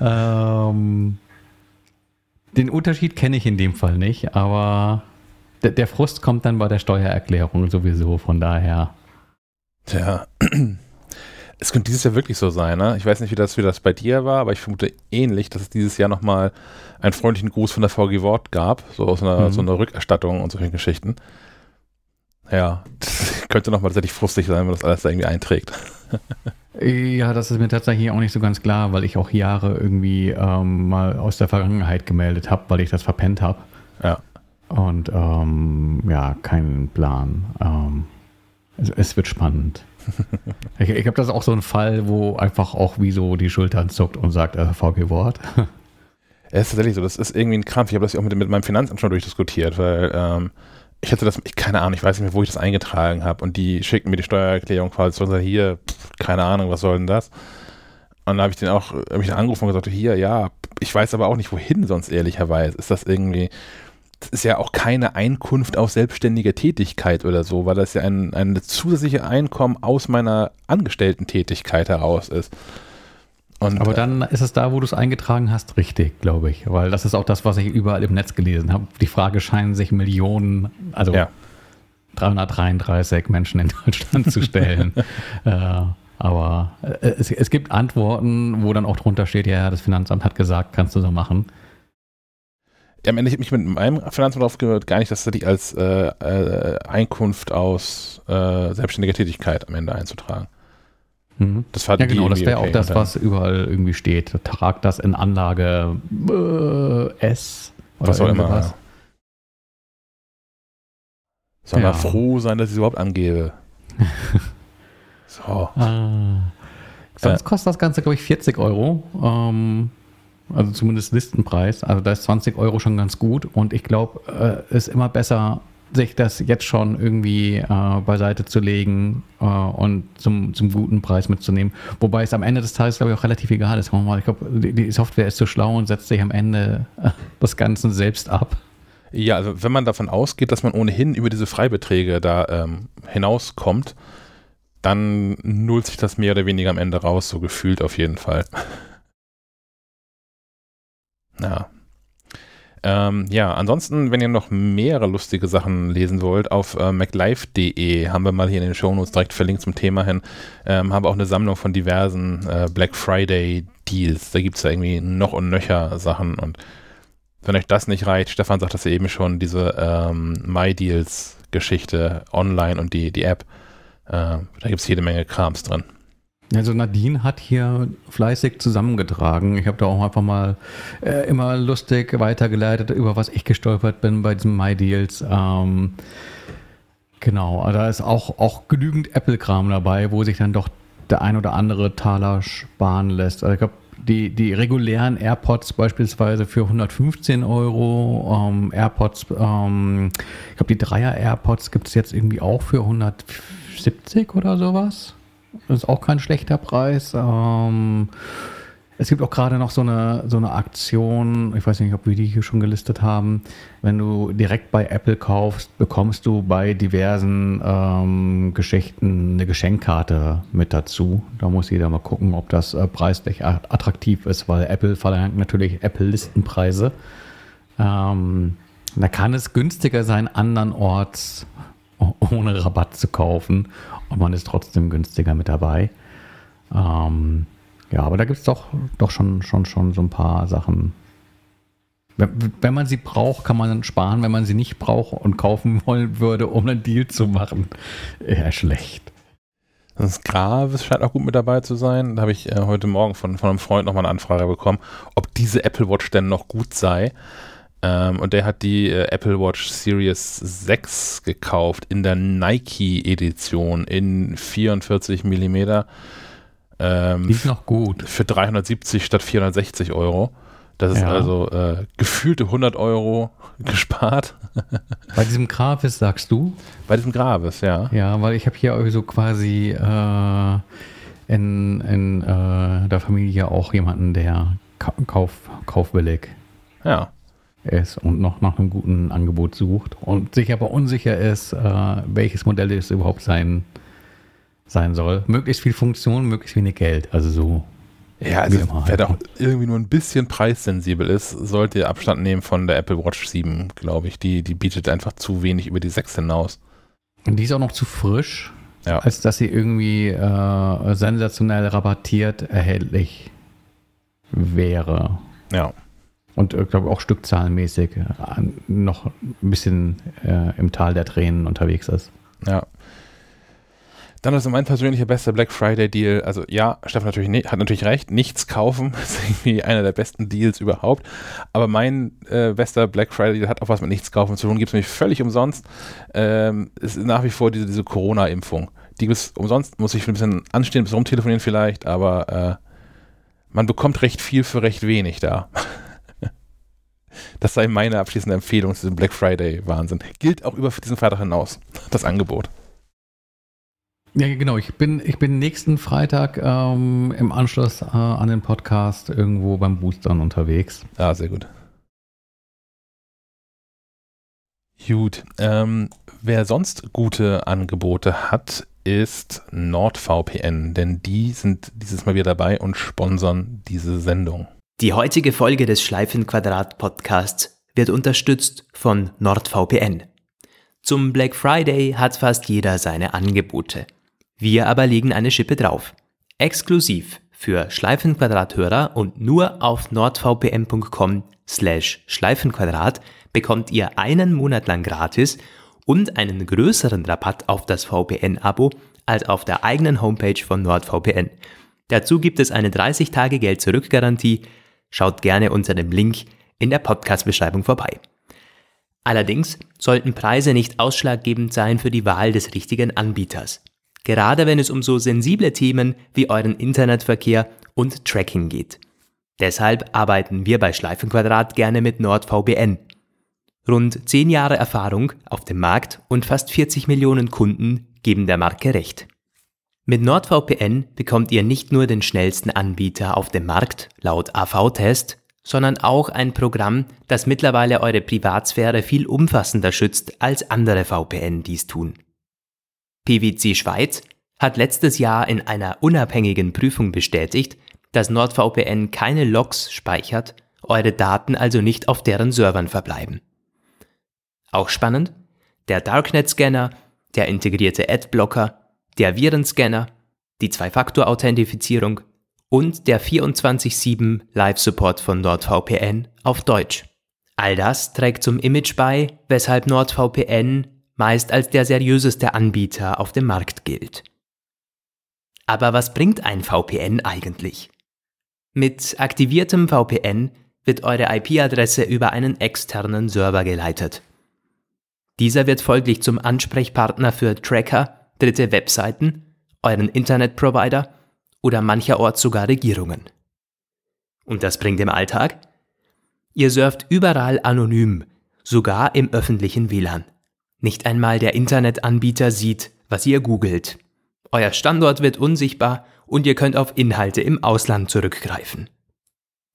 ähm, den Unterschied kenne ich in dem Fall nicht, aber der, der Frust kommt dann bei der Steuererklärung sowieso, von daher. Tja. Es könnte dieses Jahr wirklich so sein, ne? Ich weiß nicht, wie das, wie das bei dir war, aber ich vermute ähnlich, dass es dieses Jahr nochmal einen freundlichen Gruß von der VG Wort gab, so aus einer, mhm. so einer Rückerstattung und solchen Geschichten. Ja, das könnte nochmal tatsächlich frustig sein, wenn das alles da irgendwie einträgt. Ja, das ist mir tatsächlich auch nicht so ganz klar, weil ich auch Jahre irgendwie ähm, mal aus der Vergangenheit gemeldet habe, weil ich das verpennt habe. Ja. Und ähm, ja, kein Plan. Ähm, es, es, wird spannend. ich ich habe das auch so ein Fall, wo einfach auch wie so die Schultern zuckt und sagt, äh, VG Wort. Es ist tatsächlich so, das ist irgendwie ein Krampf. Ich habe das auch mit, mit meinem Finanzamt schon durchdiskutiert, weil ähm, ich hatte das, ich, keine Ahnung, ich weiß nicht mehr, wo ich das eingetragen habe und die schickten mir die Steuererklärung quasi so, hier, pff, keine Ahnung, was soll denn das? Und da habe ich den auch, habe ich den angerufen und gesagt, hier, ja, ich weiß aber auch nicht, wohin sonst ehrlicherweise. Ist das irgendwie, ist ja auch keine Einkunft auf selbstständige Tätigkeit oder so, weil das ja ein, ein zusätzliche Einkommen aus meiner Angestellten-Tätigkeit heraus ist. Und, Aber dann ist es da, wo du es eingetragen hast, richtig, glaube ich. Weil das ist auch das, was ich überall im Netz gelesen habe. Die Frage scheinen sich Millionen, also ja. 333 Menschen in Deutschland zu stellen. äh, aber äh, es, es, gibt Antworten, wo dann auch drunter steht, ja, das Finanzamt hat gesagt, kannst du so machen am Ende habe ich mich mit meinem Finanzamt aufgehört, gar nicht, dass die als äh, äh, Einkunft aus äh, selbstständiger Tätigkeit am Ende einzutragen. Mhm. Das war ja, genau, das wäre okay. auch das, was überall irgendwie steht. Trag das in Anlage äh, S oder was auch immer. Was. Soll ja. mal froh sein, dass ich es überhaupt angebe. so. Ah. Sonst kostet das Ganze, glaube ich, 40 Euro. Ähm, also zumindest Listenpreis. Also da ist 20 Euro schon ganz gut und ich glaube, es äh, ist immer besser, sich das jetzt schon irgendwie äh, beiseite zu legen äh, und zum, zum guten Preis mitzunehmen. Wobei es am Ende des Tages, glaube ich, auch relativ egal ist. Ich glaube, die, Software ist so schlau und setzt sich am Ende äh, das Ganze selbst ab. Ja, also wenn man davon ausgeht, dass man ohnehin über diese Freibeträge da ähm, hinauskommt, dann nullt sich das mehr oder weniger am Ende raus, so gefühlt auf jeden Fall. Ja. Ähm, ja, ansonsten, wenn ihr noch mehrere lustige Sachen lesen wollt, auf äh, maclife.de haben wir mal hier in den Shownotes direkt verlinkt zum Thema hin, ähm, haben auch eine Sammlung von diversen äh, Black Friday Deals. Da gibt es ja irgendwie noch und nöcher Sachen und wenn euch das nicht reicht, Stefan sagt das ja eben schon, diese ähm, My Deals Geschichte online und die, die App, äh, da gibt es jede Menge Krams drin. Also Nadine hat hier fleißig zusammengetragen. Ich habe da auch einfach mal äh, immer lustig weitergeleitet, über was ich gestolpert bin bei diesen MyDeals. Ähm, genau, da ist auch, auch genügend Apple-Kram dabei, wo sich dann doch der ein oder andere Taler sparen lässt. Also ich glaube, die, die regulären AirPods beispielsweise für 115 Euro, ähm, AirPods, ähm, ich glaube, die Dreier AirPods gibt es jetzt irgendwie auch für 170 oder sowas. Das ist auch kein schlechter Preis. Ähm, es gibt auch gerade noch so eine, so eine Aktion, ich weiß nicht, ob wir die hier schon gelistet haben. Wenn du direkt bei Apple kaufst, bekommst du bei diversen ähm, Geschichten eine Geschenkkarte mit dazu. Da muss jeder mal gucken, ob das äh, preislich attraktiv ist, weil Apple verlangt natürlich Apple-Listenpreise. Ähm, da kann es günstiger sein, andernorts ohne Rabatt zu kaufen und man ist trotzdem günstiger mit dabei. Ähm, ja, aber da gibt es doch, doch schon, schon, schon so ein paar Sachen. Wenn, wenn man sie braucht, kann man sparen. Wenn man sie nicht braucht und kaufen wollen würde, um einen Deal zu machen, eher schlecht. Das Graves scheint auch gut mit dabei zu sein. Da habe ich äh, heute Morgen von, von einem Freund nochmal eine Anfrage bekommen, ob diese Apple Watch denn noch gut sei. Ähm, und der hat die äh, Apple Watch Series 6 gekauft in der Nike-Edition in 44 mm. Ähm, ist noch gut. Für 370 statt 460 Euro. Das ist ja. also äh, gefühlte 100 Euro gespart. Bei diesem Gravis sagst du? Bei diesem Gravis, ja. Ja, weil ich habe hier so quasi äh, in, in äh, der Familie auch jemanden, der kauf, kaufwillig ja. Ist und noch nach einem guten Angebot sucht und sich aber unsicher ist, äh, welches Modell es überhaupt sein sein soll. Möglichst viel Funktion, möglichst wenig Geld. Also so. Ja, also wer da irgendwie nur ein bisschen preissensibel ist, sollte Abstand nehmen von der Apple Watch 7, glaube ich. Die, die bietet einfach zu wenig über die 6 hinaus. Und die ist auch noch zu frisch, ja. als dass sie irgendwie äh, sensationell rabattiert erhältlich wäre. Ja. Und ich äh, glaube auch stückzahlenmäßig äh, noch ein bisschen äh, im Tal der Tränen unterwegs ist. Ja. Dann ist mein persönlicher bester Black Friday Deal. Also ja, Stefan natürlich hat natürlich recht, nichts kaufen. Ist irgendwie einer der besten Deals überhaupt. Aber mein äh, bester Black Friday Deal hat auch was mit nichts kaufen zu tun. Gibt es nämlich völlig umsonst. Ähm, ist nach wie vor diese, diese Corona-Impfung. Die ist umsonst, muss ich ein bisschen anstehen, ein bisschen rumtelefonieren vielleicht, aber äh, man bekommt recht viel für recht wenig da. Das sei meine abschließende Empfehlung zu diesem Black Friday Wahnsinn. Gilt auch über diesen Freitag hinaus, das Angebot. Ja, genau. Ich bin, ich bin nächsten Freitag ähm, im Anschluss äh, an den Podcast irgendwo beim Boostern unterwegs. Ah, sehr gut. Gut. Ähm, wer sonst gute Angebote hat, ist NordVPN, denn die sind dieses Mal wieder dabei und sponsern diese Sendung. Die heutige Folge des Schleifenquadrat Podcasts wird unterstützt von NordVPN. Zum Black Friday hat fast jeder seine Angebote. Wir aber legen eine Schippe drauf. Exklusiv für Schleifenquadrathörer und nur auf nordvpn.com slash Schleifenquadrat bekommt ihr einen Monat lang gratis und einen größeren Rabatt auf das VPN-Abo als auf der eigenen Homepage von NordVPN. Dazu gibt es eine 30 Tage Geld-Zurück-Garantie. Schaut gerne unter dem Link in der Podcast-Beschreibung vorbei. Allerdings sollten Preise nicht ausschlaggebend sein für die Wahl des richtigen Anbieters gerade wenn es um so sensible Themen wie euren Internetverkehr und Tracking geht. Deshalb arbeiten wir bei Schleifenquadrat gerne mit NordVPN. Rund 10 Jahre Erfahrung auf dem Markt und fast 40 Millionen Kunden geben der Marke recht. Mit NordVPN bekommt ihr nicht nur den schnellsten Anbieter auf dem Markt laut AV-Test, sondern auch ein Programm, das mittlerweile eure Privatsphäre viel umfassender schützt, als andere VPN dies tun. PwC Schweiz hat letztes Jahr in einer unabhängigen Prüfung bestätigt, dass NordVPN keine Logs speichert eure Daten also nicht auf deren Servern verbleiben. Auch spannend, der Darknet-Scanner, der integrierte Adblocker, der Virenscanner, die Zwei-Faktor-Authentifizierung und der 24-7 Live-Support von NordVPN auf Deutsch. All das trägt zum Image bei, weshalb NordVPN meist als der seriöseste Anbieter auf dem Markt gilt. Aber was bringt ein VPN eigentlich? Mit aktiviertem VPN wird eure IP-Adresse über einen externen Server geleitet. Dieser wird folglich zum Ansprechpartner für Tracker, dritte Webseiten, euren Internetprovider oder mancherorts sogar Regierungen. Und das bringt im Alltag? Ihr surft überall anonym, sogar im öffentlichen WLAN. Nicht einmal der Internetanbieter sieht, was ihr googelt. Euer Standort wird unsichtbar und ihr könnt auf Inhalte im Ausland zurückgreifen.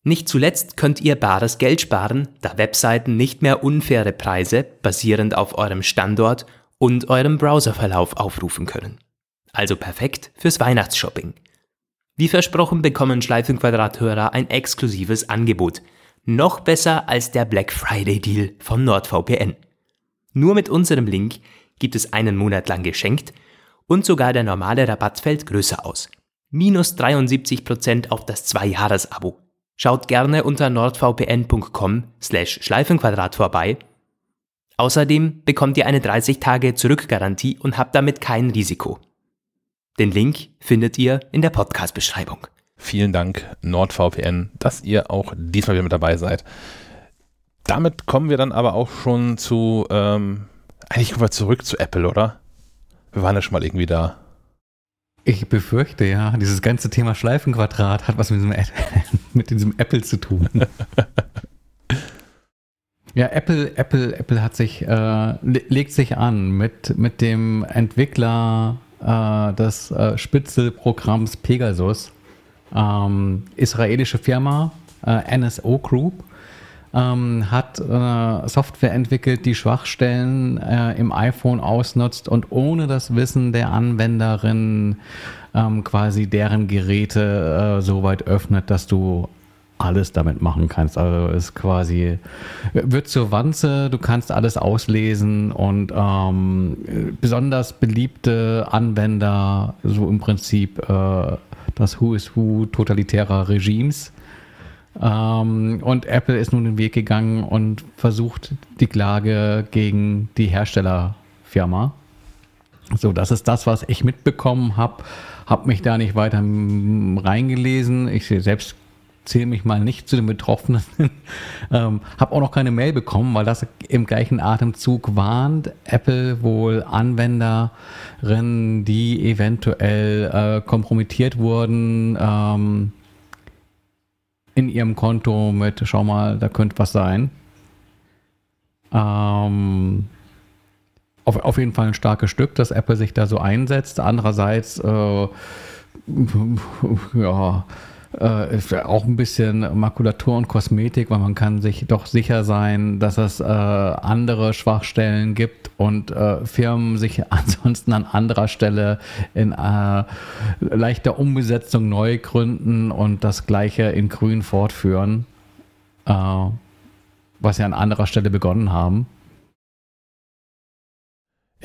Nicht zuletzt könnt ihr bares Geld sparen, da Webseiten nicht mehr unfaire Preise basierend auf eurem Standort und eurem Browserverlauf aufrufen können. Also perfekt fürs Weihnachtsshopping. Wie versprochen bekommen Schleifenquadrat-Hörer ein exklusives Angebot. Noch besser als der Black Friday Deal von NordVPN. Nur mit unserem Link gibt es einen Monat lang geschenkt und sogar der normale Rabatt fällt größer aus. Minus 73% auf das 2-Jahres-Abo. Schaut gerne unter nordvpn.com slash Schleifenquadrat vorbei. Außerdem bekommt ihr eine 30 Tage Zurückgarantie und habt damit kein Risiko. Den Link findet ihr in der Podcast-Beschreibung. Vielen Dank, NordVPN, dass ihr auch diesmal wieder mit dabei seid. Damit kommen wir dann aber auch schon zu, ähm, eigentlich kommen wir zurück zu Apple, oder? Wir waren ja schon mal irgendwie da. Ich befürchte ja, dieses ganze Thema Schleifenquadrat hat was mit diesem, mit diesem Apple zu tun. ja, Apple, Apple, Apple hat sich, äh, legt sich an mit, mit dem Entwickler äh, des äh, Spitzelprogramms Pegasus. Ähm, israelische Firma, äh, NSO Group ähm, hat äh, Software entwickelt, die Schwachstellen äh, im iPhone ausnutzt und ohne das Wissen der Anwenderin ähm, quasi deren Geräte so weit öffnet, dass du alles damit machen kannst. Also ist quasi, wird zur Wanze, du kannst alles auslesen und ähm, besonders beliebte Anwender, so im Prinzip äh, das Who is Who totalitärer Regimes, ähm, und Apple ist nun den Weg gegangen und versucht die Klage gegen die Herstellerfirma. So, das ist das, was ich mitbekommen habe. Habe mich da nicht weiter reingelesen. Ich selbst zähle mich mal nicht zu den Betroffenen. ähm, habe auch noch keine Mail bekommen, weil das im gleichen Atemzug warnt Apple wohl Anwenderinnen, die eventuell äh, kompromittiert wurden. Ähm, in ihrem Konto mit, schau mal, da könnte was sein. Ähm, auf, auf jeden Fall ein starkes Stück, dass Apple sich da so einsetzt. Andererseits, äh, ja, äh, ist auch ein bisschen Makulatur und Kosmetik, weil man kann sich doch sicher sein, dass es äh, andere Schwachstellen gibt und äh, Firmen sich ansonsten an anderer Stelle in äh, leichter Umbesetzung neu gründen und das gleiche in grün fortführen, äh, was sie an anderer Stelle begonnen haben.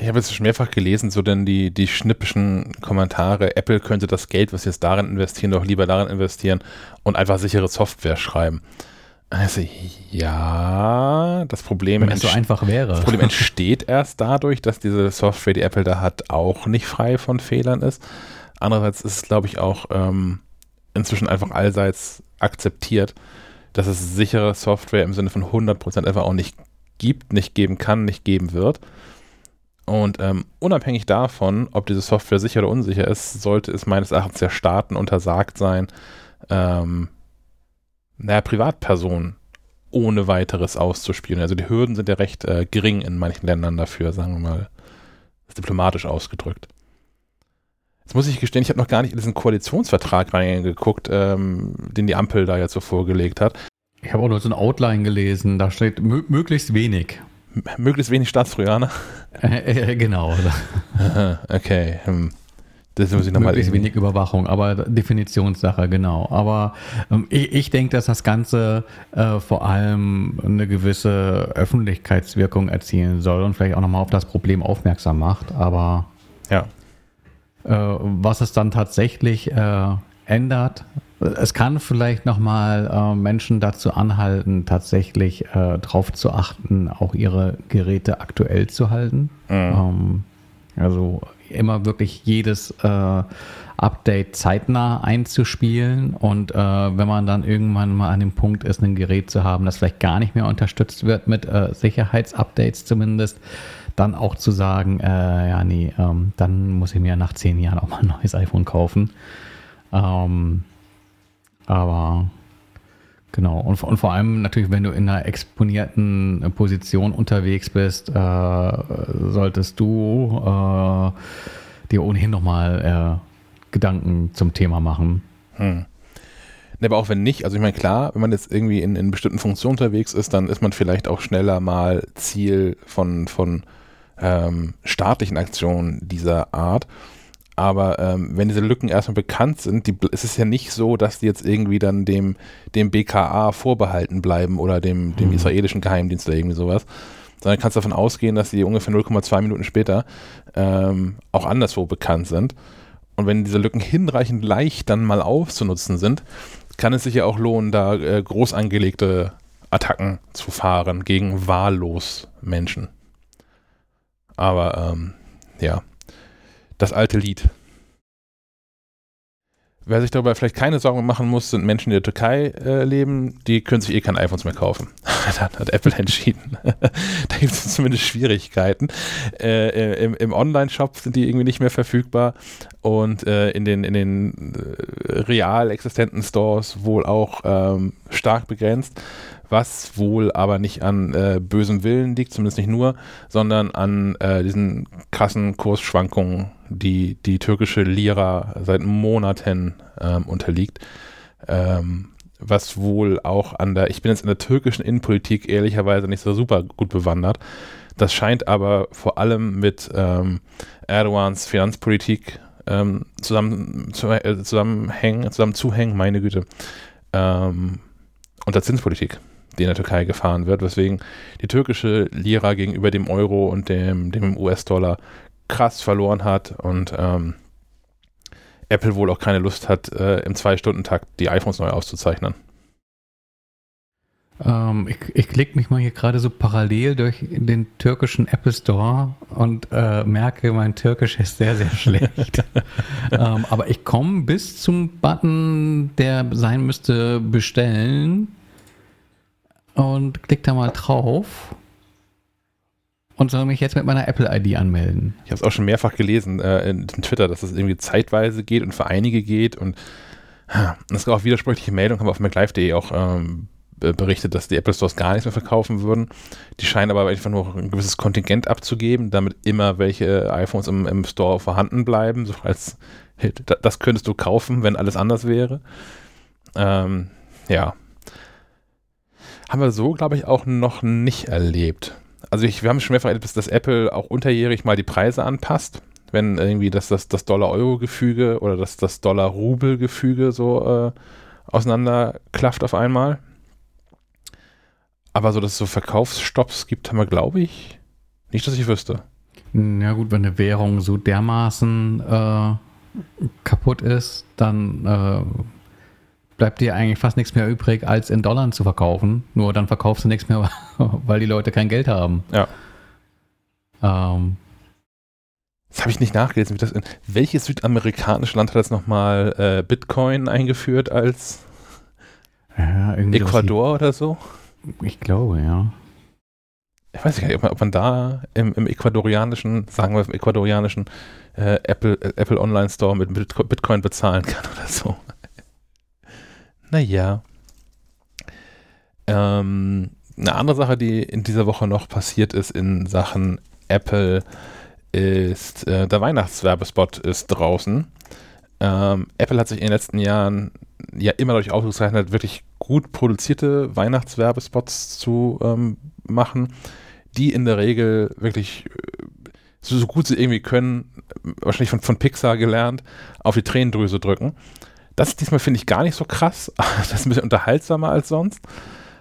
Ich habe jetzt schon mehrfach gelesen, so denn die, die schnippischen Kommentare, Apple könnte das Geld, was sie jetzt darin investieren, doch lieber darin investieren und einfach sichere Software schreiben. Also ja, das Problem, Wenn es so einfach wäre. das Problem entsteht erst dadurch, dass diese Software, die Apple da hat, auch nicht frei von Fehlern ist. Andererseits ist es, glaube ich, auch ähm, inzwischen einfach allseits akzeptiert, dass es sichere Software im Sinne von 100% einfach auch nicht gibt, nicht geben kann, nicht geben wird. Und ähm, unabhängig davon, ob diese Software sicher oder unsicher ist, sollte es meines Erachtens der Staaten untersagt sein, ähm, naja, Privatpersonen ohne weiteres auszuspielen. Also die Hürden sind ja recht äh, gering in manchen Ländern dafür, sagen wir mal, diplomatisch ausgedrückt. Jetzt muss ich gestehen, ich habe noch gar nicht in diesen Koalitionsvertrag reingeguckt, ähm, den die Ampel da jetzt so vorgelegt hat. Ich habe auch nur so ein Outline gelesen, da steht möglichst wenig möglichst wenig Staatstrojaner. Äh, äh, genau. okay. Hm. Das muss ich noch Möglichst wenig Überwachung, aber Definitionssache, genau. Aber ähm, ich, ich denke, dass das Ganze äh, vor allem eine gewisse Öffentlichkeitswirkung erzielen soll und vielleicht auch nochmal auf das Problem aufmerksam macht. Aber ja. Äh, was es dann tatsächlich äh, ändert, es kann vielleicht nochmal äh, Menschen dazu anhalten, tatsächlich äh, darauf zu achten, auch ihre Geräte aktuell zu halten. Mhm. Ähm, also immer wirklich jedes äh, Update zeitnah einzuspielen und äh, wenn man dann irgendwann mal an dem Punkt ist, ein Gerät zu haben, das vielleicht gar nicht mehr unterstützt wird mit äh, Sicherheitsupdates zumindest, dann auch zu sagen, äh, ja nee, ähm, dann muss ich mir nach zehn Jahren auch mal ein neues iPhone kaufen. Ähm, aber genau, und, und, vor allem natürlich, wenn du in einer exponierten Position unterwegs bist, äh, solltest du äh, dir ohnehin nochmal äh, Gedanken zum Thema machen. Hm. Aber auch wenn nicht, also ich meine, klar, wenn man jetzt irgendwie in, in bestimmten Funktionen unterwegs ist, dann ist man vielleicht auch schneller mal Ziel von, von ähm, staatlichen Aktionen dieser Art. Aber ähm, wenn diese Lücken erstmal bekannt sind, die, ist es ja nicht so, dass die jetzt irgendwie dann dem, dem BKA vorbehalten bleiben oder dem, dem mhm. israelischen Geheimdienst oder irgendwie sowas. Sondern kannst davon ausgehen, dass die ungefähr 0,2 Minuten später ähm, auch anderswo bekannt sind. Und wenn diese Lücken hinreichend leicht dann mal auszunutzen sind, kann es sich ja auch lohnen, da äh, groß angelegte Attacken zu fahren gegen wahllos Menschen. Aber ähm, ja, das alte Lied. Wer sich darüber vielleicht keine Sorgen machen muss, sind Menschen, die in der Türkei äh, leben, die können sich eh kein iPhones mehr kaufen. das hat Apple entschieden. da gibt es zumindest Schwierigkeiten. Äh, äh, Im im Online-Shop sind die irgendwie nicht mehr verfügbar und äh, in den, in den äh, real existenten Stores wohl auch ähm, stark begrenzt was wohl aber nicht an äh, bösem Willen liegt, zumindest nicht nur, sondern an äh, diesen krassen Kursschwankungen, die die türkische Lira seit Monaten ähm, unterliegt. Ähm, was wohl auch an der, ich bin jetzt in der türkischen Innenpolitik ehrlicherweise nicht so super gut bewandert. Das scheint aber vor allem mit ähm, Erdogans Finanzpolitik ähm, zusammen, zu, äh, zusammenhängen, zusammenzuhängen, meine Güte. Ähm, und der Zinspolitik die in der Türkei gefahren wird, weswegen die türkische Lira gegenüber dem Euro und dem, dem US-Dollar krass verloren hat und ähm, Apple wohl auch keine Lust hat, äh, im Zwei-Stunden-Takt die iPhones neu auszuzeichnen. Ähm, ich, ich klicke mich mal hier gerade so parallel durch den türkischen Apple Store und äh, merke, mein Türkisch ist sehr, sehr schlecht. ähm, aber ich komme bis zum Button, der sein müsste bestellen und klick da mal drauf und soll mich jetzt mit meiner Apple-ID anmelden. Ich habe es auch schon mehrfach gelesen äh, in, Twitter, dass es irgendwie zeitweise geht und für einige geht und es gab auch widersprüchliche Meldungen, haben wir auf MacLive.de auch ähm, berichtet, dass die Apple Stores gar nichts mehr verkaufen würden. Die scheinen aber einfach nur ein gewisses Kontingent abzugeben, damit immer welche iPhones im, im Store vorhanden bleiben. So als das könntest du kaufen, wenn alles anders wäre. Ähm, ja, haben wir so, glaube ich, auch noch nicht erlebt. Also ich, wir haben schon mehrfach erlebt, dass Apple auch unterjährig mal die Preise anpasst, wenn irgendwie das, das, das Dollar-Euro-Gefüge oder das, das Dollar-Rubel-Gefüge so äh, auseinanderklafft auf einmal. Aber so, dass es so Verkaufsstopps gibt, haben wir, glaube ich, nicht, dass ich wüsste. Ja gut, wenn eine Währung so dermaßen äh, kaputt ist, dann äh, bleibt dir eigentlich fast nichts mehr übrig, als in Dollar zu verkaufen. Nur dann verkaufst du nichts mehr, weil die Leute kein Geld haben. Ja. Ähm. Das habe ich nicht nachgelesen. Wie das in, welches südamerikanische Land hat das nochmal äh, Bitcoin eingeführt als ja, Ecuador oder so? Ich glaube, ja. Ich weiß gar nicht, ob man, ob man da im, im, ecuadorianischen, sagen wir im ecuadorianischen äh, Apple, äh, Apple Online Store mit Bitcoin bezahlen kann oder so. Naja. Ähm, eine andere Sache, die in dieser Woche noch passiert ist in Sachen Apple, ist äh, der Weihnachtswerbespot ist draußen. Ähm, Apple hat sich in den letzten Jahren ja immer dadurch ausgezeichnet, wirklich gut produzierte Weihnachtswerbespots zu ähm, machen, die in der Regel wirklich äh, so, so gut sie irgendwie können, wahrscheinlich von, von Pixar gelernt, auf die Tränendrüse drücken. Das diesmal finde ich gar nicht so krass. Das ist ein bisschen unterhaltsamer als sonst.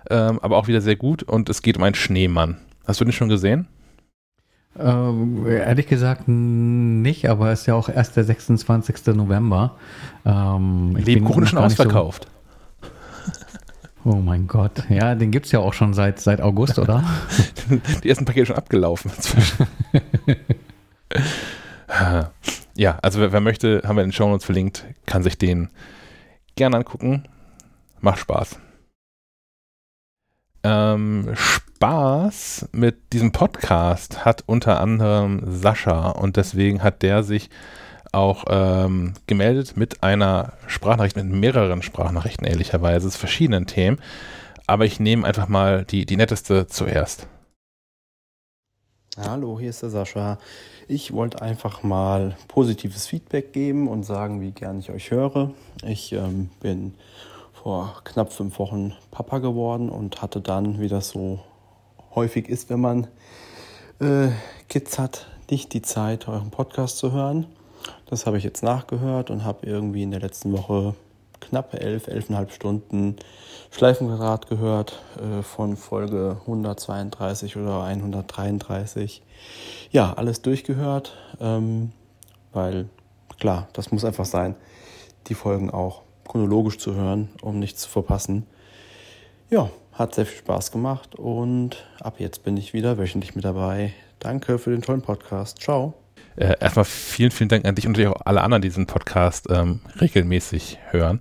Ähm, aber auch wieder sehr gut. Und es geht um einen Schneemann. Hast du den schon gesehen? Ähm, ehrlich gesagt nicht, aber es ist ja auch erst der 26. November. Ähm, Lebkuchen ist schon ausverkauft. So oh mein Gott, ja, den gibt es ja auch schon seit, seit August, oder? Die ersten Pakete schon abgelaufen inzwischen. ja, also wer, wer, möchte, haben wir in den Show Notes verlinkt, kann sich den gerne angucken. Macht Spaß. Ähm, Spaß mit diesem Podcast hat unter anderem Sascha und deswegen hat der sich auch ähm, gemeldet mit einer Sprachnachricht, mit mehreren Sprachnachrichten ehrlicherweise, verschiedenen Themen. Aber ich nehme einfach mal die, die netteste zuerst. Hallo, hier ist der Sascha. Ich wollte einfach mal positives Feedback geben und sagen, wie gern ich euch höre. Ich ähm, bin vor knapp fünf Wochen Papa geworden und hatte dann, wie das so häufig ist, wenn man äh, Kids hat, nicht die Zeit, euren Podcast zu hören. Das habe ich jetzt nachgehört und habe irgendwie in der letzten Woche knappe elf, elfeinhalb Stunden Schleifenquadrat gehört äh, von Folge 132 oder 133. Ja, alles durchgehört, ähm, weil klar, das muss einfach sein, die Folgen auch chronologisch zu hören, um nichts zu verpassen. Ja, hat sehr viel Spaß gemacht und ab jetzt bin ich wieder wöchentlich mit dabei. Danke für den tollen Podcast. Ciao. Äh, erstmal vielen, vielen Dank an dich und natürlich auch alle anderen, die diesen Podcast ähm, regelmäßig hören.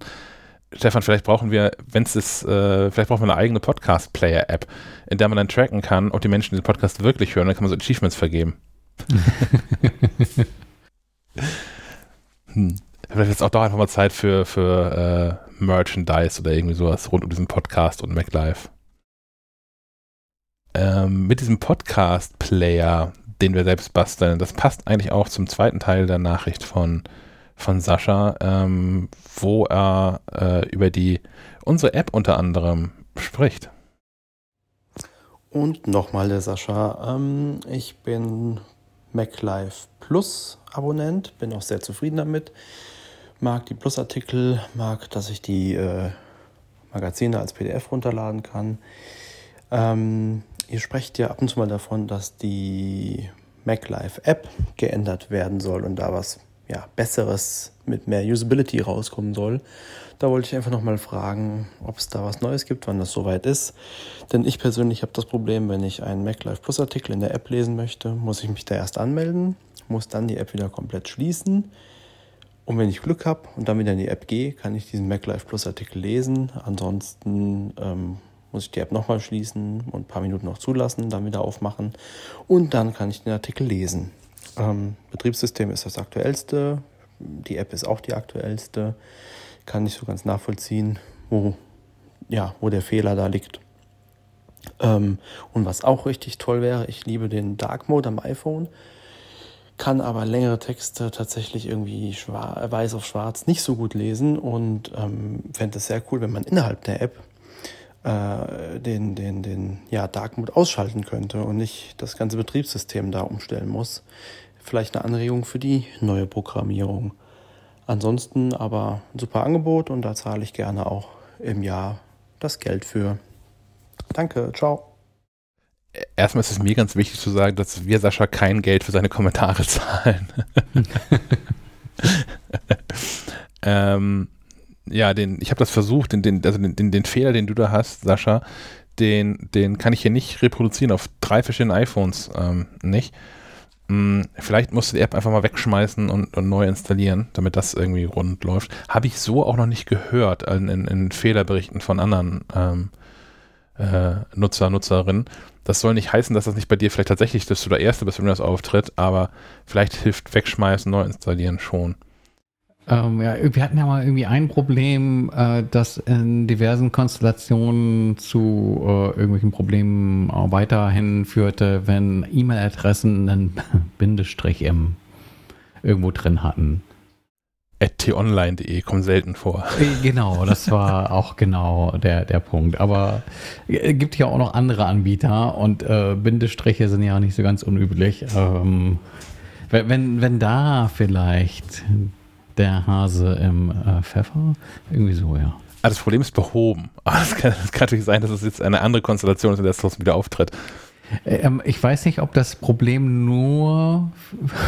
Stefan, vielleicht brauchen wir, wenn es ist, äh, vielleicht brauchen wir eine eigene Podcast-Player-App, in der man dann tracken kann, ob die Menschen diesen Podcast wirklich hören, dann kann man so Achievements vergeben. hm. Vielleicht ist auch doch einfach mal Zeit für, für äh, Merchandise oder irgendwie sowas rund um diesen Podcast und MacLife. Ähm, mit diesem Podcast-Player den wir selbst basteln. Das passt eigentlich auch zum zweiten Teil der Nachricht von, von Sascha, ähm, wo er äh, über die unsere App unter anderem spricht. Und nochmal der Sascha. Ähm, ich bin MacLife Plus Abonnent, bin auch sehr zufrieden damit. Mag die Plus-Artikel, mag, dass ich die äh, Magazine als PDF runterladen kann. Ähm, Ihr sprecht ja ab und zu mal davon, dass die MacLife App geändert werden soll und da was ja, Besseres mit mehr Usability rauskommen soll. Da wollte ich einfach nochmal fragen, ob es da was Neues gibt, wann das soweit ist. Denn ich persönlich habe das Problem, wenn ich einen MacLife Plus Artikel in der App lesen möchte, muss ich mich da erst anmelden, muss dann die App wieder komplett schließen. Und wenn ich Glück habe und dann wieder in die App gehe, kann ich diesen MacLife Plus Artikel lesen. Ansonsten ähm, muss ich die App nochmal schließen und ein paar Minuten noch zulassen, dann wieder aufmachen. Und dann kann ich den Artikel lesen. Ähm, Betriebssystem ist das aktuellste, die App ist auch die aktuellste, kann nicht so ganz nachvollziehen, wo, ja, wo der Fehler da liegt. Ähm, und was auch richtig toll wäre, ich liebe den Dark Mode am iPhone, kann aber längere Texte tatsächlich irgendwie weiß auf schwarz nicht so gut lesen. Und ähm, fände es sehr cool, wenn man innerhalb der App äh, den, den, den ja, Dark Mode ausschalten könnte und nicht das ganze Betriebssystem da umstellen muss. Vielleicht eine Anregung für die neue Programmierung. Ansonsten aber ein super Angebot und da zahle ich gerne auch im Jahr das Geld für. Danke, ciao. Erstmal ist es mir ganz wichtig zu sagen, dass wir Sascha kein Geld für seine Kommentare zahlen. ähm, ja, den, ich habe das versucht, den, den, also den, den, den Fehler, den du da hast, Sascha, den, den kann ich hier nicht reproduzieren auf drei verschiedenen iPhones ähm, nicht. Hm, vielleicht musst du die App einfach mal wegschmeißen und, und neu installieren, damit das irgendwie rund läuft. Habe ich so auch noch nicht gehört in, in, in Fehlerberichten von anderen ähm, äh, Nutzer, Nutzerinnen. Das soll nicht heißen, dass das nicht bei dir vielleicht tatsächlich dass du der Erste bist, wenn das auftritt, aber vielleicht hilft wegschmeißen, neu installieren schon. Ähm, ja, wir hatten ja mal irgendwie ein Problem, äh, das in diversen Konstellationen zu äh, irgendwelchen Problemen auch weiterhin führte, wenn E-Mail-Adressen einen Bindestrich im, irgendwo drin hatten. t-online.de kommt selten vor. Äh, genau, das war auch genau der, der Punkt. Aber es äh, gibt ja auch noch andere Anbieter und äh, Bindestriche sind ja auch nicht so ganz unüblich. Ähm, Wenn, wenn da vielleicht der Hase im äh, Pfeffer, irgendwie so, ja. Ah, das Problem ist behoben. Aber das kann, das kann natürlich sein, dass es jetzt eine andere Konstellation ist, in der es trotzdem wieder auftritt. Ähm, ich weiß nicht, ob das Problem nur,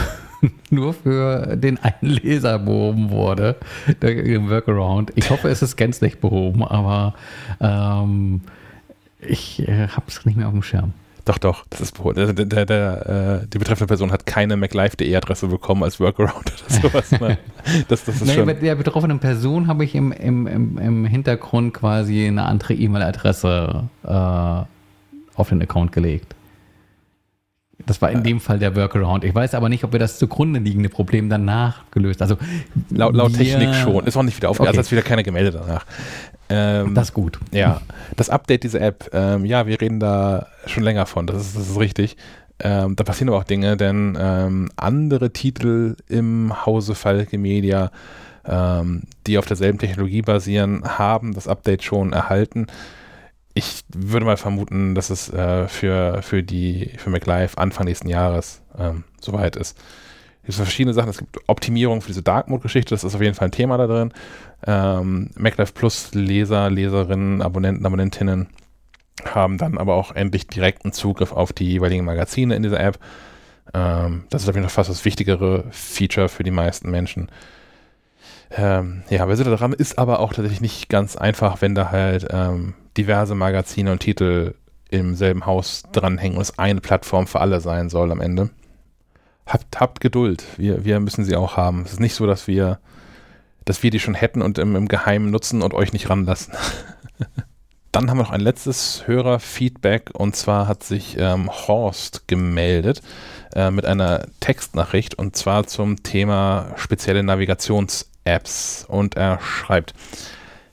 nur für den einen Leser behoben wurde, im Workaround. Ich hoffe, es ist gänzlich behoben, aber ähm, ich äh, habe es nicht mehr auf dem Schirm. Doch, doch, das ist der, der, der, äh, die betreffende Person hat keine MacLive.de-Adresse bekommen als Workaround oder sowas. Ne? Das, das ist nee, schon mit der betroffenen Person habe ich im, im, im, im, Hintergrund quasi eine andere E-Mail-Adresse äh, auf den Account gelegt. Das war in dem Fall der Workaround. Ich weiß aber nicht, ob wir das zugrunde liegende Problem danach gelöst Also laut, laut Technik schon. Ist auch nicht wieder aufgegangen. Okay. Also hat wieder keiner gemeldet danach. Ähm, das ist gut. Ja, das Update dieser App, ähm, ja, wir reden da schon länger von, das ist, das ist richtig. Ähm, da passieren aber auch Dinge, denn ähm, andere Titel im Hause Falke Media, ähm, die auf derselben Technologie basieren, haben das Update schon erhalten. Ich würde mal vermuten, dass es äh, für, für die für MacLive Anfang nächsten Jahres ähm, soweit ist. Es gibt verschiedene Sachen. Es gibt Optimierung für diese Dark Mode-Geschichte, das ist auf jeden Fall ein Thema da drin. Ähm, MacLife Plus Leser, Leserinnen, Abonnenten, Abonnentinnen haben dann aber auch endlich direkten Zugriff auf die jeweiligen Magazine in dieser App. Ähm, das ist auf jeden Fall fast das wichtigere Feature für die meisten Menschen. Ähm, ja, daran, ist aber auch tatsächlich nicht ganz einfach, wenn da halt ähm, diverse Magazine und Titel im selben Haus dranhängen und es eine Plattform für alle sein soll am Ende habt, habt Geduld. Wir, wir müssen sie auch haben. Es ist nicht so, dass wir, dass wir die schon hätten und im, im Geheimen nutzen und euch nicht ranlassen. Dann haben wir noch ein letztes Hörerfeedback und zwar hat sich ähm, Horst gemeldet äh, mit einer Textnachricht und zwar zum Thema spezielle Navigations-Apps und er schreibt,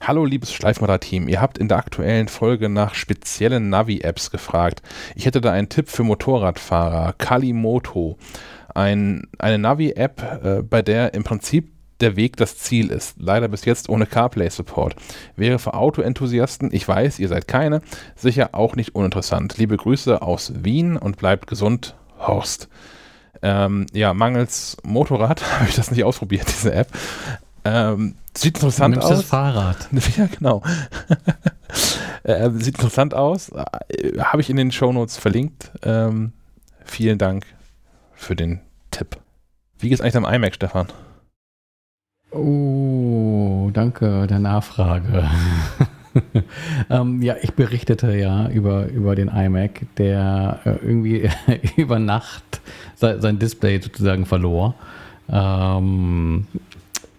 Hallo liebes Schleifmacher-Team, ihr habt in der aktuellen Folge nach speziellen Navi-Apps gefragt. Ich hätte da einen Tipp für Motorradfahrer, Kalimoto ein, eine Navi-App, äh, bei der im Prinzip der Weg das Ziel ist. Leider bis jetzt ohne CarPlay-Support. Wäre für Autoenthusiasten, ich weiß, ihr seid keine, sicher auch nicht uninteressant. Liebe Grüße aus Wien und bleibt gesund, Horst. Ähm, ja, mangels Motorrad habe ich das nicht ausprobiert, diese App. Ähm, sieht interessant aus. das Fahrrad. Ja, genau. äh, sieht interessant aus. Äh, habe ich in den Shownotes verlinkt. Ähm, vielen Dank für den Tipp. Wie geht es eigentlich am iMac, Stefan? Oh, danke der Nachfrage. ähm, ja, ich berichtete ja über, über den iMac, der äh, irgendwie über Nacht sein, sein Display sozusagen verlor. Ähm,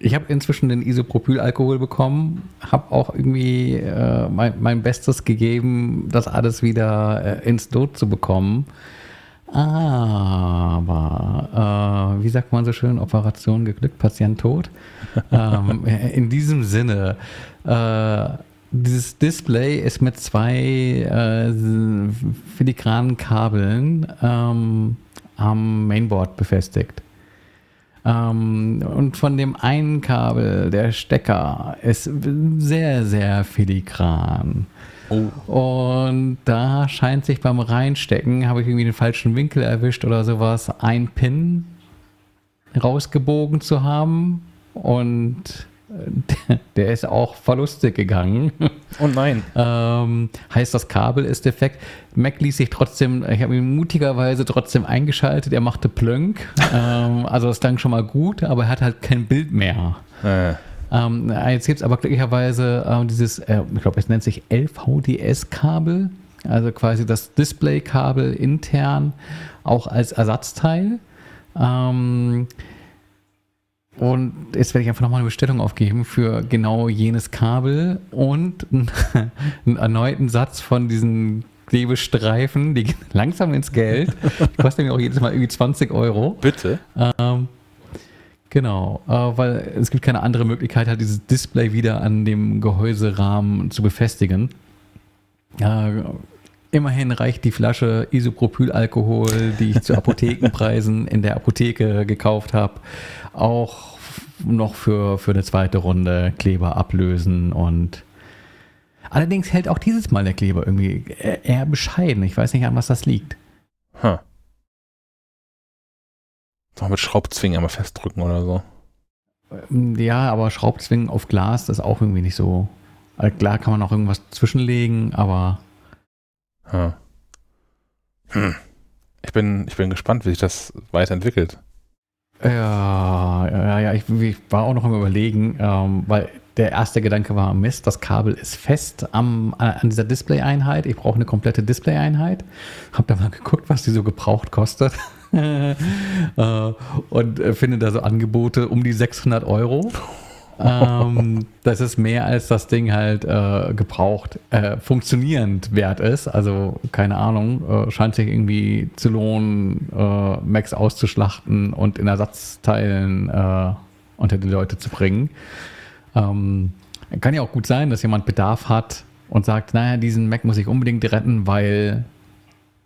ich habe inzwischen den Isopropylalkohol bekommen, habe auch irgendwie äh, mein, mein, Bestes gegeben, das alles wieder äh, ins Lot zu bekommen. Aber, äh, wie sagt man so schön, Operation geglückt, Patient tot. ähm, in diesem Sinne, äh, dieses Display ist mit zwei äh, filigranen Kabeln ähm, am Mainboard befestigt. Ähm, und von dem einen Kabel, der Stecker, ist sehr, sehr filigran. Oh. Und da scheint sich beim Reinstecken, habe ich irgendwie den falschen Winkel erwischt oder sowas, ein Pin rausgebogen zu haben. Und der ist auch verlustig gegangen. Oh nein. ähm, heißt, das Kabel ist defekt. Mac ließ sich trotzdem, ich habe ihn mutigerweise trotzdem eingeschaltet. Er machte Plönk. ähm, also das klang schon mal gut, aber er hat halt kein Bild mehr. Äh. Ähm, jetzt gibt es aber glücklicherweise äh, dieses, äh, ich glaube, es nennt sich LVDS-Kabel, also quasi das Display-Kabel intern, auch als Ersatzteil. Ähm, und jetzt werde ich einfach nochmal eine Bestellung aufgeben für genau jenes Kabel und einen erneuten Satz von diesen Klebestreifen, die gehen langsam ins Geld. Die kosten mir auch jedes Mal irgendwie 20 Euro. Bitte. Ähm, Genau, äh, weil es gibt keine andere Möglichkeit, halt dieses Display wieder an dem Gehäuserahmen zu befestigen. Äh, immerhin reicht die Flasche Isopropylalkohol, die ich zu Apothekenpreisen in der Apotheke gekauft habe, auch noch für, für eine zweite Runde Kleber ablösen und allerdings hält auch dieses Mal der Kleber irgendwie eher bescheiden. Ich weiß nicht, an was das liegt. Huh. Mal mit Schraubzwingen einmal festdrücken oder so. Ja, aber Schraubzwingen auf Glas ist auch irgendwie nicht so. Also klar kann man auch irgendwas zwischenlegen, aber. Hm. Hm. Ich, bin, ich bin gespannt, wie sich das weiterentwickelt. Ja, ja, ja, ich, ich war auch noch am Überlegen, ähm, weil der erste Gedanke war, Mist, das Kabel ist fest am, an dieser Display-Einheit. Ich brauche eine komplette Display-Einheit. Hab da mal geguckt, was die so gebraucht kostet. Äh, und äh, finde da so Angebote um die 600 Euro. Ähm, das ist mehr als das Ding halt äh, gebraucht, äh, funktionierend wert ist. Also keine Ahnung, äh, scheint sich irgendwie zu lohnen, äh, Macs auszuschlachten und in Ersatzteilen unter die Leute zu bringen. Ähm, kann ja auch gut sein, dass jemand Bedarf hat und sagt, naja, diesen Mac muss ich unbedingt retten, weil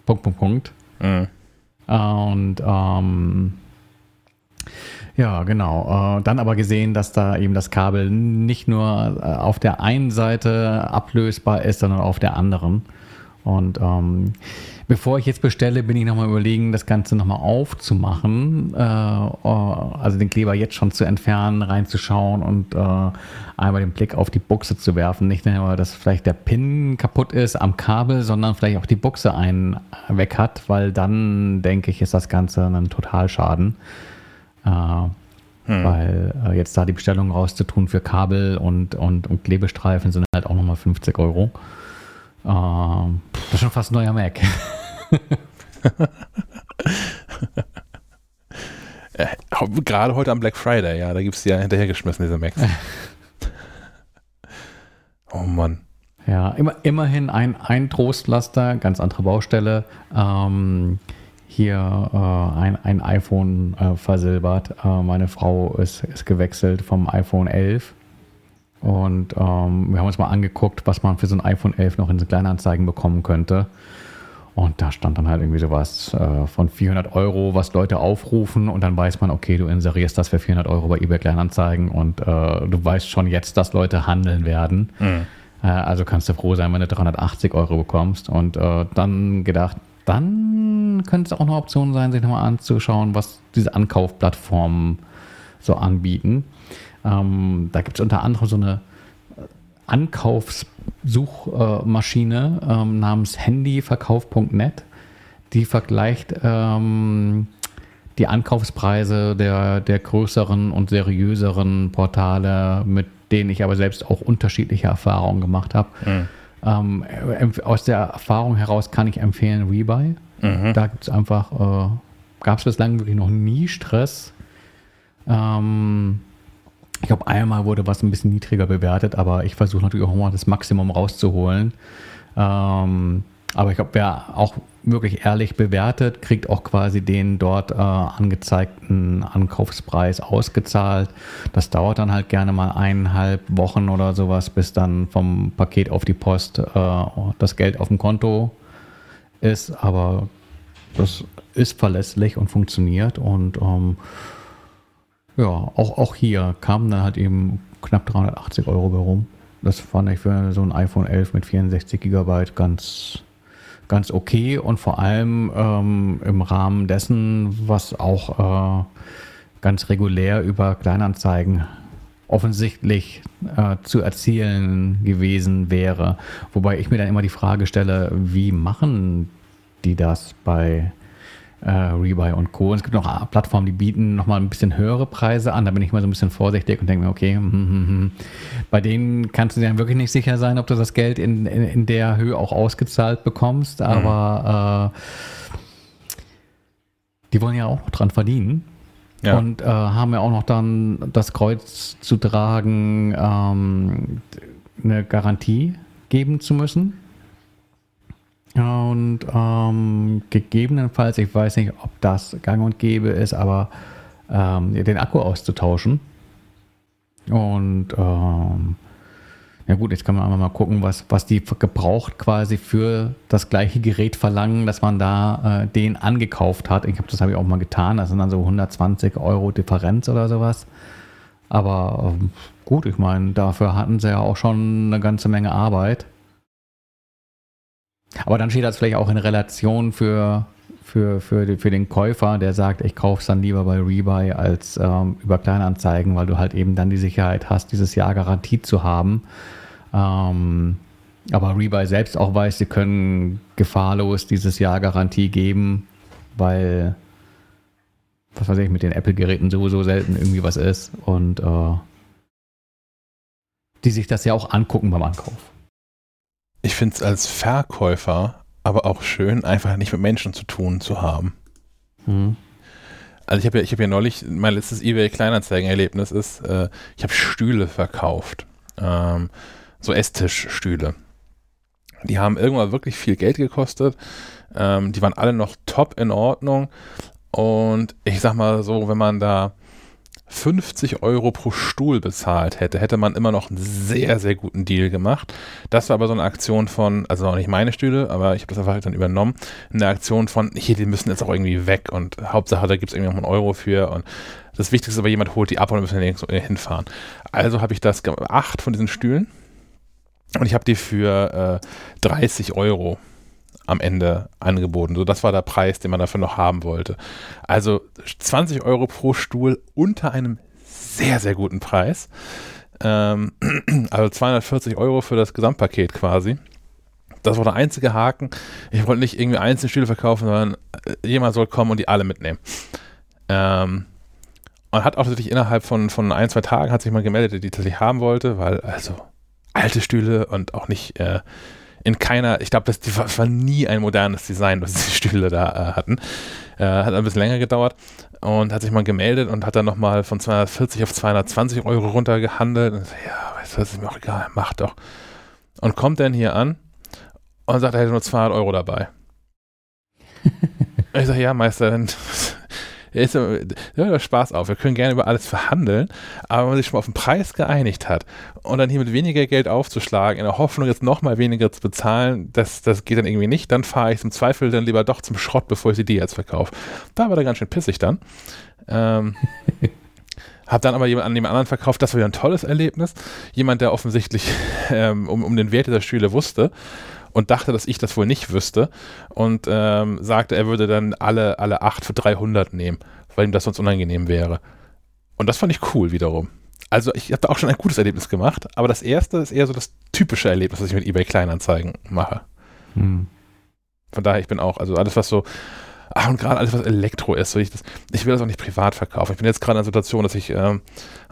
Punkt, Punkt, Punkt. Mhm. Und ähm, ja, genau. Äh, dann aber gesehen, dass da eben das Kabel nicht nur äh, auf der einen Seite ablösbar ist, sondern auf der anderen. Und ähm, bevor ich jetzt bestelle, bin ich nochmal überlegen, das Ganze nochmal aufzumachen, äh, also den Kleber jetzt schon zu entfernen, reinzuschauen und äh, einmal den Blick auf die Buchse zu werfen. Nicht nur, dass vielleicht der Pin kaputt ist am Kabel, sondern vielleicht auch die Buchse einen weg hat, weil dann, denke ich, ist das Ganze ein Totalschaden. Äh, hm. Weil äh, jetzt da die Bestellung rauszutun für Kabel und, und, und Klebestreifen sind halt auch nochmal 50 Euro. Ähm, das ist schon fast ein neuer Mac. Äh, gerade heute am Black Friday, ja, da gibt es die ja hinterhergeschmissen, diese Macs. oh Mann. Ja, immer, immerhin ein, ein Trostlaster, ganz andere Baustelle. Ähm, hier äh, ein, ein iPhone äh, versilbert. Äh, meine Frau ist, ist gewechselt vom iPhone 11 und ähm, wir haben uns mal angeguckt, was man für so ein iPhone 11 noch in so Kleinanzeigen bekommen könnte. Und da stand dann halt irgendwie sowas äh, von 400 Euro, was Leute aufrufen. Und dann weiß man, okay, du inserierst das für 400 Euro bei eBay Kleinanzeigen. Und äh, du weißt schon jetzt, dass Leute handeln werden. Mhm. Äh, also kannst du froh sein, wenn du 380 Euro bekommst. Und äh, dann gedacht, dann könnte es auch eine Option sein, sich nochmal anzuschauen, was diese Ankaufplattformen so anbieten. Ähm, da gibt es unter anderem so eine Ankaufssuchmaschine ähm, namens handyverkauf.net. Die vergleicht ähm, die Ankaufspreise der, der größeren und seriöseren Portale, mit denen ich aber selbst auch unterschiedliche Erfahrungen gemacht habe. Mhm. Ähm, aus der Erfahrung heraus kann ich empfehlen Rebuy. Mhm. Da gibt es einfach, äh, gab es bislang wirklich noch nie Stress. Ähm, ich glaube, einmal wurde was ein bisschen niedriger bewertet, aber ich versuche natürlich auch mal das Maximum rauszuholen. Ähm, aber ich glaube, wer auch wirklich ehrlich bewertet, kriegt auch quasi den dort äh, angezeigten Ankaufspreis ausgezahlt. Das dauert dann halt gerne mal eineinhalb Wochen oder sowas, bis dann vom Paket auf die Post äh, das Geld auf dem Konto ist. Aber das ist verlässlich und funktioniert und ähm, ja, auch, auch hier kamen dann halt eben knapp 380 Euro bei rum. Das fand ich für so ein iPhone 11 mit 64 Gigabyte ganz, ganz okay und vor allem ähm, im Rahmen dessen, was auch äh, ganz regulär über Kleinanzeigen offensichtlich äh, zu erzielen gewesen wäre. Wobei ich mir dann immer die Frage stelle, wie machen die das bei äh, Rebuy und Co. Und es gibt noch Plattformen, die bieten nochmal ein bisschen höhere Preise an. Da bin ich mal so ein bisschen vorsichtig und denke mir, okay, hm, hm, hm. hm. bei denen kannst du dir dann wirklich nicht sicher sein, ob du das Geld in, in, in der Höhe auch ausgezahlt bekommst. Aber mhm. äh, die wollen ja auch dran verdienen. Ja. Und äh, haben ja auch noch dann das Kreuz zu tragen, ähm, eine Garantie geben zu müssen. Und ähm, gegebenenfalls, ich weiß nicht, ob das gang und gäbe ist, aber ähm, den Akku auszutauschen. Und ähm, ja gut, jetzt kann man einmal mal gucken, was, was die gebraucht quasi für das gleiche Gerät verlangen, dass man da äh, den angekauft hat. Ich habe das habe ich auch mal getan. Das sind dann so 120 Euro Differenz oder sowas. Aber ähm, gut, ich meine, dafür hatten sie ja auch schon eine ganze Menge Arbeit. Aber dann steht das vielleicht auch in Relation für, für, für, für den Käufer, der sagt, ich kaufe es dann lieber bei Rebuy als ähm, über Kleinanzeigen, weil du halt eben dann die Sicherheit hast, dieses Jahr Garantie zu haben. Ähm, aber Rebuy selbst auch weiß, sie können gefahrlos dieses Jahr Garantie geben, weil, was weiß ich, mit den Apple-Geräten sowieso selten irgendwie was ist und äh, die sich das ja auch angucken beim Ankauf. Ich finde es als Verkäufer aber auch schön, einfach nicht mit Menschen zu tun zu haben. Mhm. Also ich habe ja, hab ja neulich, mein letztes eBay Kleinanzeigen-Erlebnis ist, äh, ich habe Stühle verkauft. Ähm, so Esstischstühle. Die haben irgendwann wirklich viel Geld gekostet. Ähm, die waren alle noch top in Ordnung. Und ich sag mal so, wenn man da 50 Euro pro Stuhl bezahlt hätte, hätte man immer noch einen sehr, sehr guten Deal gemacht. Das war aber so eine Aktion von, also auch nicht meine Stühle, aber ich habe das einfach dann übernommen, eine Aktion von, hier, die müssen jetzt auch irgendwie weg und Hauptsache, da gibt es irgendwie noch einen Euro für und das Wichtigste ist aber, jemand holt die ab und wir müssen nirgends hinfahren. Also habe ich das, acht von diesen Stühlen und ich habe die für äh, 30 Euro am Ende angeboten. So, das war der Preis, den man dafür noch haben wollte. Also 20 Euro pro Stuhl unter einem sehr, sehr guten Preis. Ähm, also 240 Euro für das Gesamtpaket quasi. Das war der einzige Haken. Ich wollte nicht irgendwie einzelne Stühle verkaufen, sondern äh, jemand soll kommen und die alle mitnehmen. Ähm, und hat auch tatsächlich innerhalb von, von ein, zwei Tagen hat sich mal gemeldet, die tatsächlich haben wollte, weil also alte Stühle und auch nicht äh, in keiner, ich glaube, das, das, war nie ein modernes Design, was diese Stühle da äh, hatten. Äh, hat ein bisschen länger gedauert und hat sich mal gemeldet und hat dann nochmal von 240 auf 220 Euro runtergehandelt. Und so, ja, weißt du, das ist mir auch egal, mach doch. Und kommt dann hier an und sagt, er hätte nur 200 Euro dabei. ich sage, ja, Meister, dann ist, ja, Spaß auf. Wir können gerne über alles verhandeln, aber wenn man sich schon mal auf den Preis geeinigt hat und dann hier mit weniger Geld aufzuschlagen, in der Hoffnung, jetzt nochmal weniger zu bezahlen, das, das geht dann irgendwie nicht, dann fahre ich im Zweifel dann lieber doch zum Schrott, bevor ich sie dir jetzt verkaufe. Da war er ganz schön pissig dann. Ähm, Hab dann aber jemand an dem anderen verkauft, das war wieder ein tolles Erlebnis. Jemand, der offensichtlich ähm, um, um den Wert dieser Stühle wusste und dachte, dass ich das wohl nicht wüsste und ähm, sagte, er würde dann alle, alle 8 für 300 nehmen, weil ihm das sonst unangenehm wäre. Und das fand ich cool wiederum. Also ich habe da auch schon ein gutes Erlebnis gemacht, aber das erste ist eher so das typische Erlebnis, was ich mit eBay Kleinanzeigen mache. Hm. Von daher, ich bin auch, also alles, was so, ach und gerade alles, was Elektro ist, so ich, das, ich will das auch nicht privat verkaufen. Ich bin jetzt gerade in einer Situation, dass ich ähm,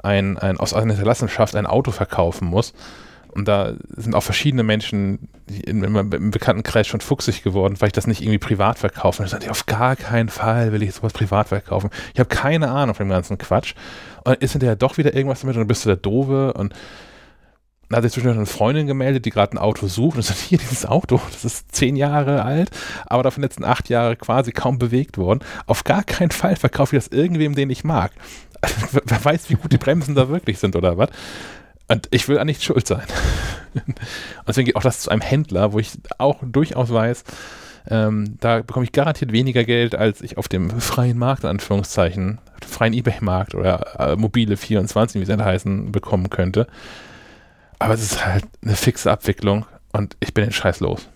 ein, ein, aus einer Hinterlassenschaft ein Auto verkaufen muss und da sind auch verschiedene Menschen in, in meinem Bekanntenkreis schon fuchsig geworden, weil ich das nicht irgendwie privat verkaufe. Ich sagte, auf gar keinen Fall will ich sowas privat verkaufen. Ich habe keine Ahnung von dem ganzen Quatsch. Und dann ist hinterher doch wieder irgendwas damit und dann bist du der Dove und dann hat sich zwischendurch eine Freundin gemeldet, die gerade ein Auto sucht und sagt, hier, dieses Auto, das ist zehn Jahre alt, aber davon letzten acht Jahre quasi kaum bewegt worden. Auf gar keinen Fall verkaufe ich das irgendwem, den ich mag. Wer weiß, wie gut die Bremsen da wirklich sind oder was. Und ich will an nichts schuld sein. Und deswegen geht auch das zu einem Händler, wo ich auch durchaus weiß, ähm, da bekomme ich garantiert weniger Geld, als ich auf dem freien Markt, in Anführungszeichen, freien Ebay-Markt oder äh, mobile 24, wie sie heißen, bekommen könnte. Aber es ist halt eine fixe Abwicklung und ich bin den Scheiß los.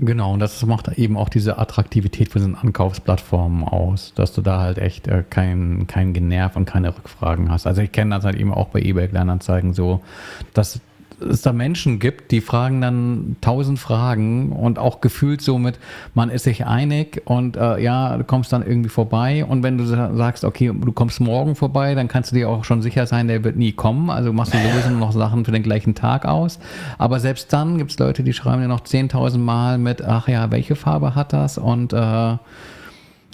Genau, und das macht eben auch diese Attraktivität für diesen Ankaufsplattformen aus, dass du da halt echt äh, kein, kein Generv und keine Rückfragen hast. Also ich kenne das halt eben auch bei eBay Kleinanzeigen so, dass es da Menschen gibt, die fragen dann tausend Fragen und auch gefühlt so mit, man ist sich einig und äh, ja, du kommst dann irgendwie vorbei und wenn du sagst, okay, du kommst morgen vorbei, dann kannst du dir auch schon sicher sein, der wird nie kommen, also machst du sowieso noch Sachen für den gleichen Tag aus, aber selbst dann gibt es Leute, die schreiben dir noch 10.000 Mal mit, ach ja, welche Farbe hat das? Und äh,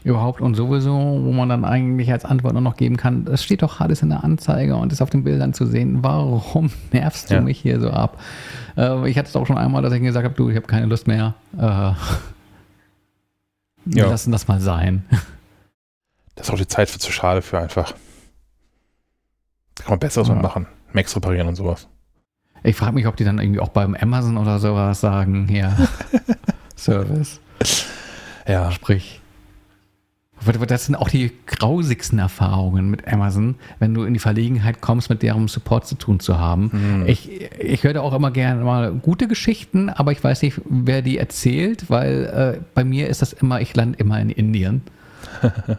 überhaupt und sowieso, wo man dann eigentlich als Antwort nur noch geben kann, das steht doch alles in der Anzeige und ist auf den Bildern zu sehen. Warum nervst du ja. mich hier so ab? Äh, ich hatte es auch schon einmal, dass ich gesagt habe, du, ich habe keine Lust mehr. Äh, wir ja. lassen das mal sein. Das ist auch die Zeit für zu schade für einfach. Da kann man Besseres ja. machen. Macs reparieren und sowas. Ich frage mich, ob die dann irgendwie auch beim Amazon oder sowas sagen, ja, Service. Ja. Sprich, Das sind auch die grausigsten Erfahrungen mit Amazon, wenn du in die Verlegenheit kommst, mit deren Support zu tun zu haben. Mhm. Ich, ich höre auch immer gerne mal gute Geschichten, aber ich weiß nicht, wer die erzählt, weil äh, bei mir ist das immer, ich lande immer in Indien.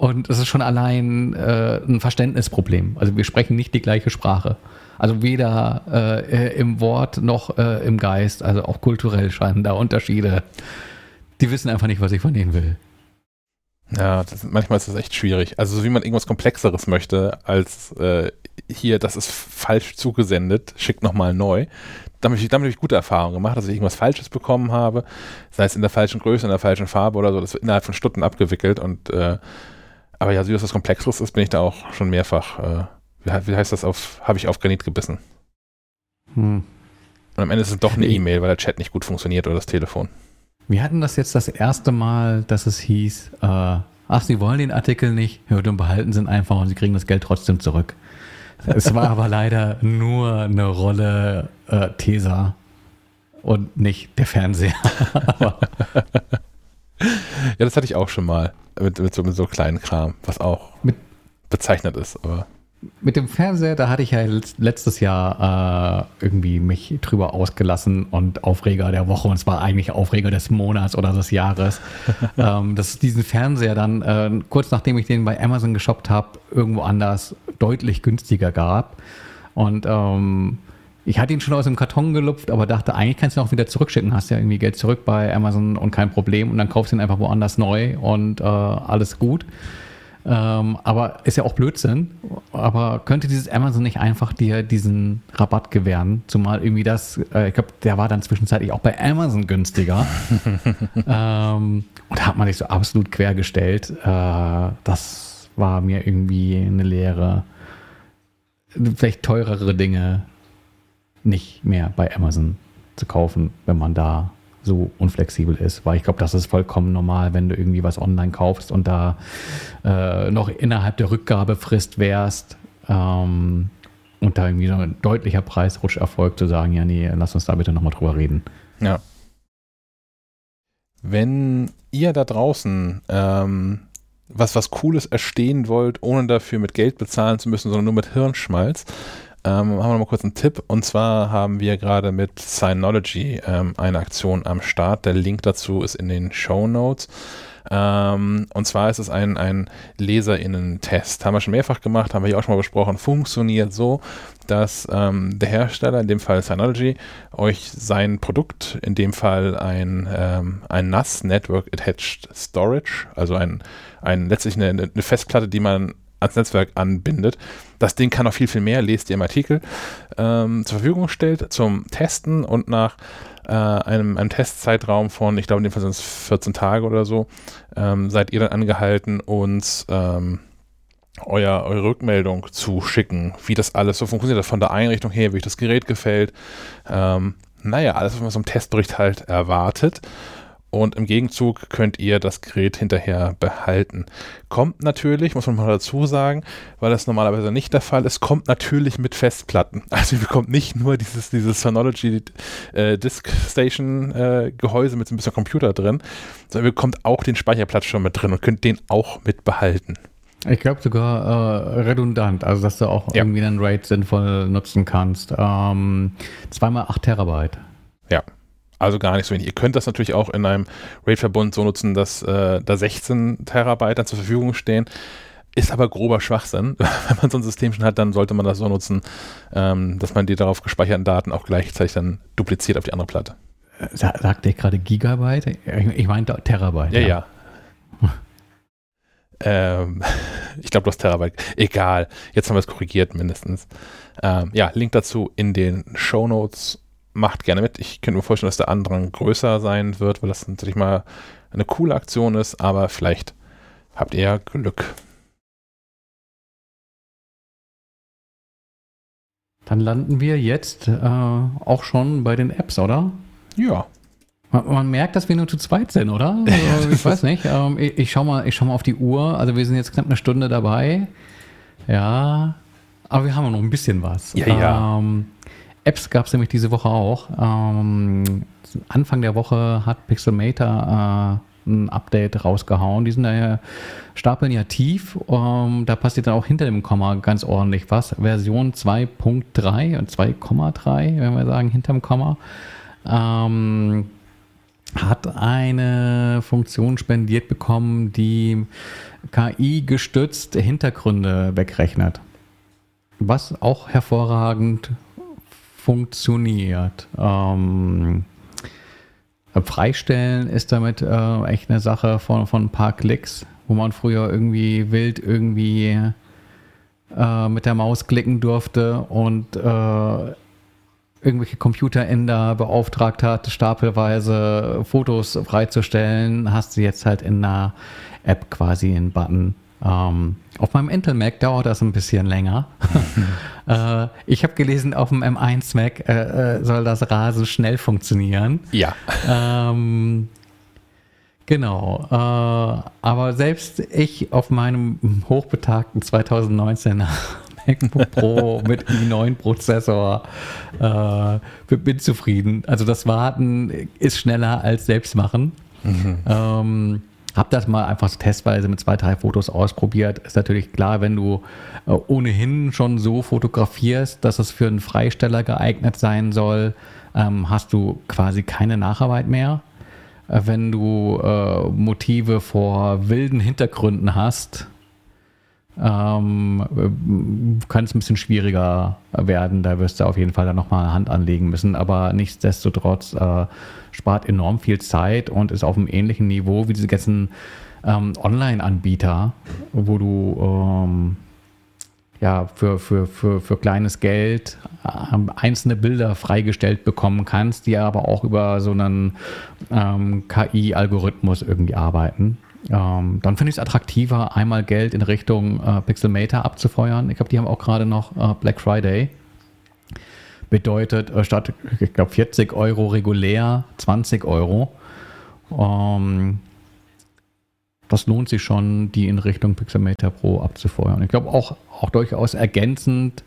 Und es ist schon allein äh, ein Verständnisproblem. Also wir sprechen nicht die gleiche Sprache. Also weder äh, im Wort noch äh, im Geist, also auch kulturell scheinen da Unterschiede. Die wissen einfach nicht, was ich von denen will. Ja, das, manchmal ist das echt schwierig. Also so wie man irgendwas Komplexeres möchte, als äh, hier, das ist falsch zugesendet, schickt nochmal neu. Damit, damit habe ich gute Erfahrungen gemacht, dass ich irgendwas Falsches bekommen habe, sei es in der falschen Größe, in der falschen Farbe oder so, das wird innerhalb von Stunden abgewickelt und äh, aber ja, so dass was Komplexeres ist, bin ich da auch schon mehrfach, äh, wie, wie, heißt das auf, habe ich auf Granit gebissen. Hm. Und am Ende ist es doch eine E-Mail, weil der Chat nicht gut funktioniert oder das Telefon. Wir hatten das jetzt das erste Mal, dass es hieß, äh, ach, Sie wollen den Artikel nicht, hört und behalten Sie ihn einfach und Sie kriegen das Geld trotzdem zurück. Es war aber leider nur eine Rolle äh, Tesa und nicht der Fernseher. ja, das hatte ich auch schon mal mit, mit, so, mit so kleinen Kram, was auch mit, bezeichnet ist. Aber mit dem Fernseher, da hatte ich ja letztes Jahr äh, irgendwie mich drüber ausgelassen und Aufreger der Woche und es war eigentlich Aufreger des Monats oder des Jahres, ähm, dass diesen Fernseher dann äh, kurz nachdem ich den bei Amazon geshoppt habe, irgendwo anders deutlich günstiger gab und ähm, ich hatte ihn schon aus dem Karton gelupft, aber dachte, eigentlich kannst du ihn auch wieder zurückschicken. Hast ja irgendwie Geld zurück bei Amazon und kein Problem. Und dann kaufst du ihn einfach woanders neu und äh, alles gut. Ähm, aber ist ja auch Blödsinn. Aber könnte dieses Amazon nicht einfach dir diesen Rabatt gewähren? Zumal irgendwie das, äh, ich glaube, der war dann zwischenzeitlich auch bei Amazon günstiger. ähm, und da hat man sich so absolut quergestellt. Äh, das war mir irgendwie eine Lehre. Vielleicht teurere Dinge nicht mehr bei Amazon zu kaufen, wenn man da so unflexibel ist, weil ich glaube, das ist vollkommen normal, wenn du irgendwie was online kaufst und da äh, noch innerhalb der Rückgabefrist wärst ähm, und da irgendwie so ein deutlicher Preisrutsch erfolgt, zu sagen, ja, nee, lass uns da bitte nochmal drüber reden. Ja. Wenn ihr da draußen ähm, was, was Cooles erstehen wollt, ohne dafür mit Geld bezahlen zu müssen, sondern nur mit Hirnschmalz, ähm, haben wir noch mal kurz einen Tipp. Und zwar haben wir gerade mit Synology ähm, eine Aktion am Start. Der Link dazu ist in den Show Notes. Ähm, und zwar ist es ein, ein LeserInnen-Test. Haben wir schon mehrfach gemacht, haben wir hier auch schon mal besprochen. Funktioniert so, dass ähm, der Hersteller, in dem Fall Synology, euch sein Produkt, in dem Fall ein, ähm, ein NAS, Network Attached Storage, also ein, ein letztlich eine, eine Festplatte, die man ans Netzwerk anbindet. Das Ding kann noch viel, viel mehr, lest ihr im Artikel, ähm, zur Verfügung stellt zum Testen und nach äh, einem, einem Testzeitraum von, ich glaube in dem Fall sind es 14 Tage oder so, ähm, seid ihr dann angehalten, uns ähm, euer, eure Rückmeldung zu schicken, wie das alles so funktioniert, von der Einrichtung her, wie euch das Gerät gefällt. Ähm, naja, alles, was man so im Testbericht halt erwartet und im Gegenzug könnt ihr das Gerät hinterher behalten. Kommt natürlich, muss man mal dazu sagen, weil das normalerweise nicht der Fall ist, kommt natürlich mit Festplatten. Also ihr bekommt nicht nur dieses, dieses Synology äh, Disk Station äh, Gehäuse mit so ein bisschen Computer drin, sondern ihr bekommt auch den Speicherplatz schon mit drin und könnt den auch mit behalten. Ich glaube sogar äh, redundant, also dass du auch ja. irgendwie einen RAID sinnvoll nutzen kannst. Ähm, zweimal 8 Terabyte. Ja, also gar nicht so wenig. Ihr könnt das natürlich auch in einem RAID-Verbund so nutzen, dass äh, da 16 Terabyte dann zur Verfügung stehen. Ist aber grober Schwachsinn. Wenn man so ein System schon hat, dann sollte man das so nutzen, ähm, dass man die darauf gespeicherten Daten auch gleichzeitig dann dupliziert auf die andere Platte. Sagt ihr gerade Gigabyte? Ich meinte Terabyte. Ja, ja. ja. ähm, ich glaube, du hast Terabyte. Egal. Jetzt haben wir es korrigiert mindestens. Ähm, ja, Link dazu in den Show Notes macht gerne mit. Ich könnte mir vorstellen, dass der Andrang größer sein wird, weil das natürlich mal eine coole Aktion ist, aber vielleicht habt ihr ja Glück. Dann landen wir jetzt äh, auch schon bei den Apps, oder? Ja. Man, man, merkt, dass wir nur zu zweit sind, oder? Also, ich weiß nicht. Ähm, ich, ich schaue mal, schau mal auf die Uhr. Also wir sind jetzt knapp eine Stunde dabei. Ja, aber wir haben noch ein bisschen was. Ja, ja. Ähm, Apps gab es nämlich diese Woche auch. Ähm, Anfang der Woche hat Pixelmator ein Update rausgehauen. Die sind daher stapeln ja tief. Ähm, da passiert dann auch hinter dem Komma ganz ordentlich was. Version 2.3 und 2,3, wenn wir sagen, hinterm Komma. Ähm, hat eine Funktion spendiert bekommen, die KI-gestützt Hintergründe wegrechnet. Was auch hervorragend funktioniert. Ähm, Freistellen ist damit äh, echt eine Sache von, von ein paar Klicks, wo man früher irgendwie wild irgendwie äh, mit der Maus klicken durfte und äh, irgendwelche Computeränder beauftragt hat, stapelweise Fotos freizustellen, hast du jetzt halt in einer App quasi einen Button. Ähm, auf meinem Intel Mac dauert das ein bisschen länger. äh, ich habe gelesen, auf dem M1 Mac äh, äh, soll das rasend schnell funktionieren. Ja. Ähm, genau. Äh, aber selbst ich auf meinem hochbetagten 2019er MacBook Pro mit i9-Prozessor äh, bin zufrieden. Also das Warten ist schneller als Selbstmachen. Mhm. Ähm, hab das mal einfach testweise mit zwei, drei Fotos ausprobiert. Ist natürlich klar, wenn du äh, ohnehin schon so fotografierst, dass es für einen Freisteller geeignet sein soll, ähm, hast du quasi keine Nacharbeit mehr. Äh, wenn du äh, Motive vor wilden Hintergründen hast, ähm, kann es ein bisschen schwieriger werden. Da wirst du auf jeden Fall dann nochmal Hand anlegen müssen. Aber nichtsdestotrotz äh, spart enorm viel Zeit und ist auf einem ähnlichen Niveau wie diese ganzen ähm, Online-Anbieter, wo du ähm, ja für, für, für, für kleines Geld äh, einzelne Bilder freigestellt bekommen kannst, die aber auch über so einen ähm, KI-Algorithmus irgendwie arbeiten. Ähm, dann finde ich es attraktiver, einmal Geld in Richtung äh, Pixelmator abzufeuern. Ich glaube, die haben auch gerade noch äh, Black Friday. Bedeutet, äh, statt, ich glaube, 40 Euro regulär, 20 Euro. Ähm, das lohnt sich schon, die in Richtung Pixelmator Pro abzufeuern. Ich glaube auch, auch durchaus ergänzend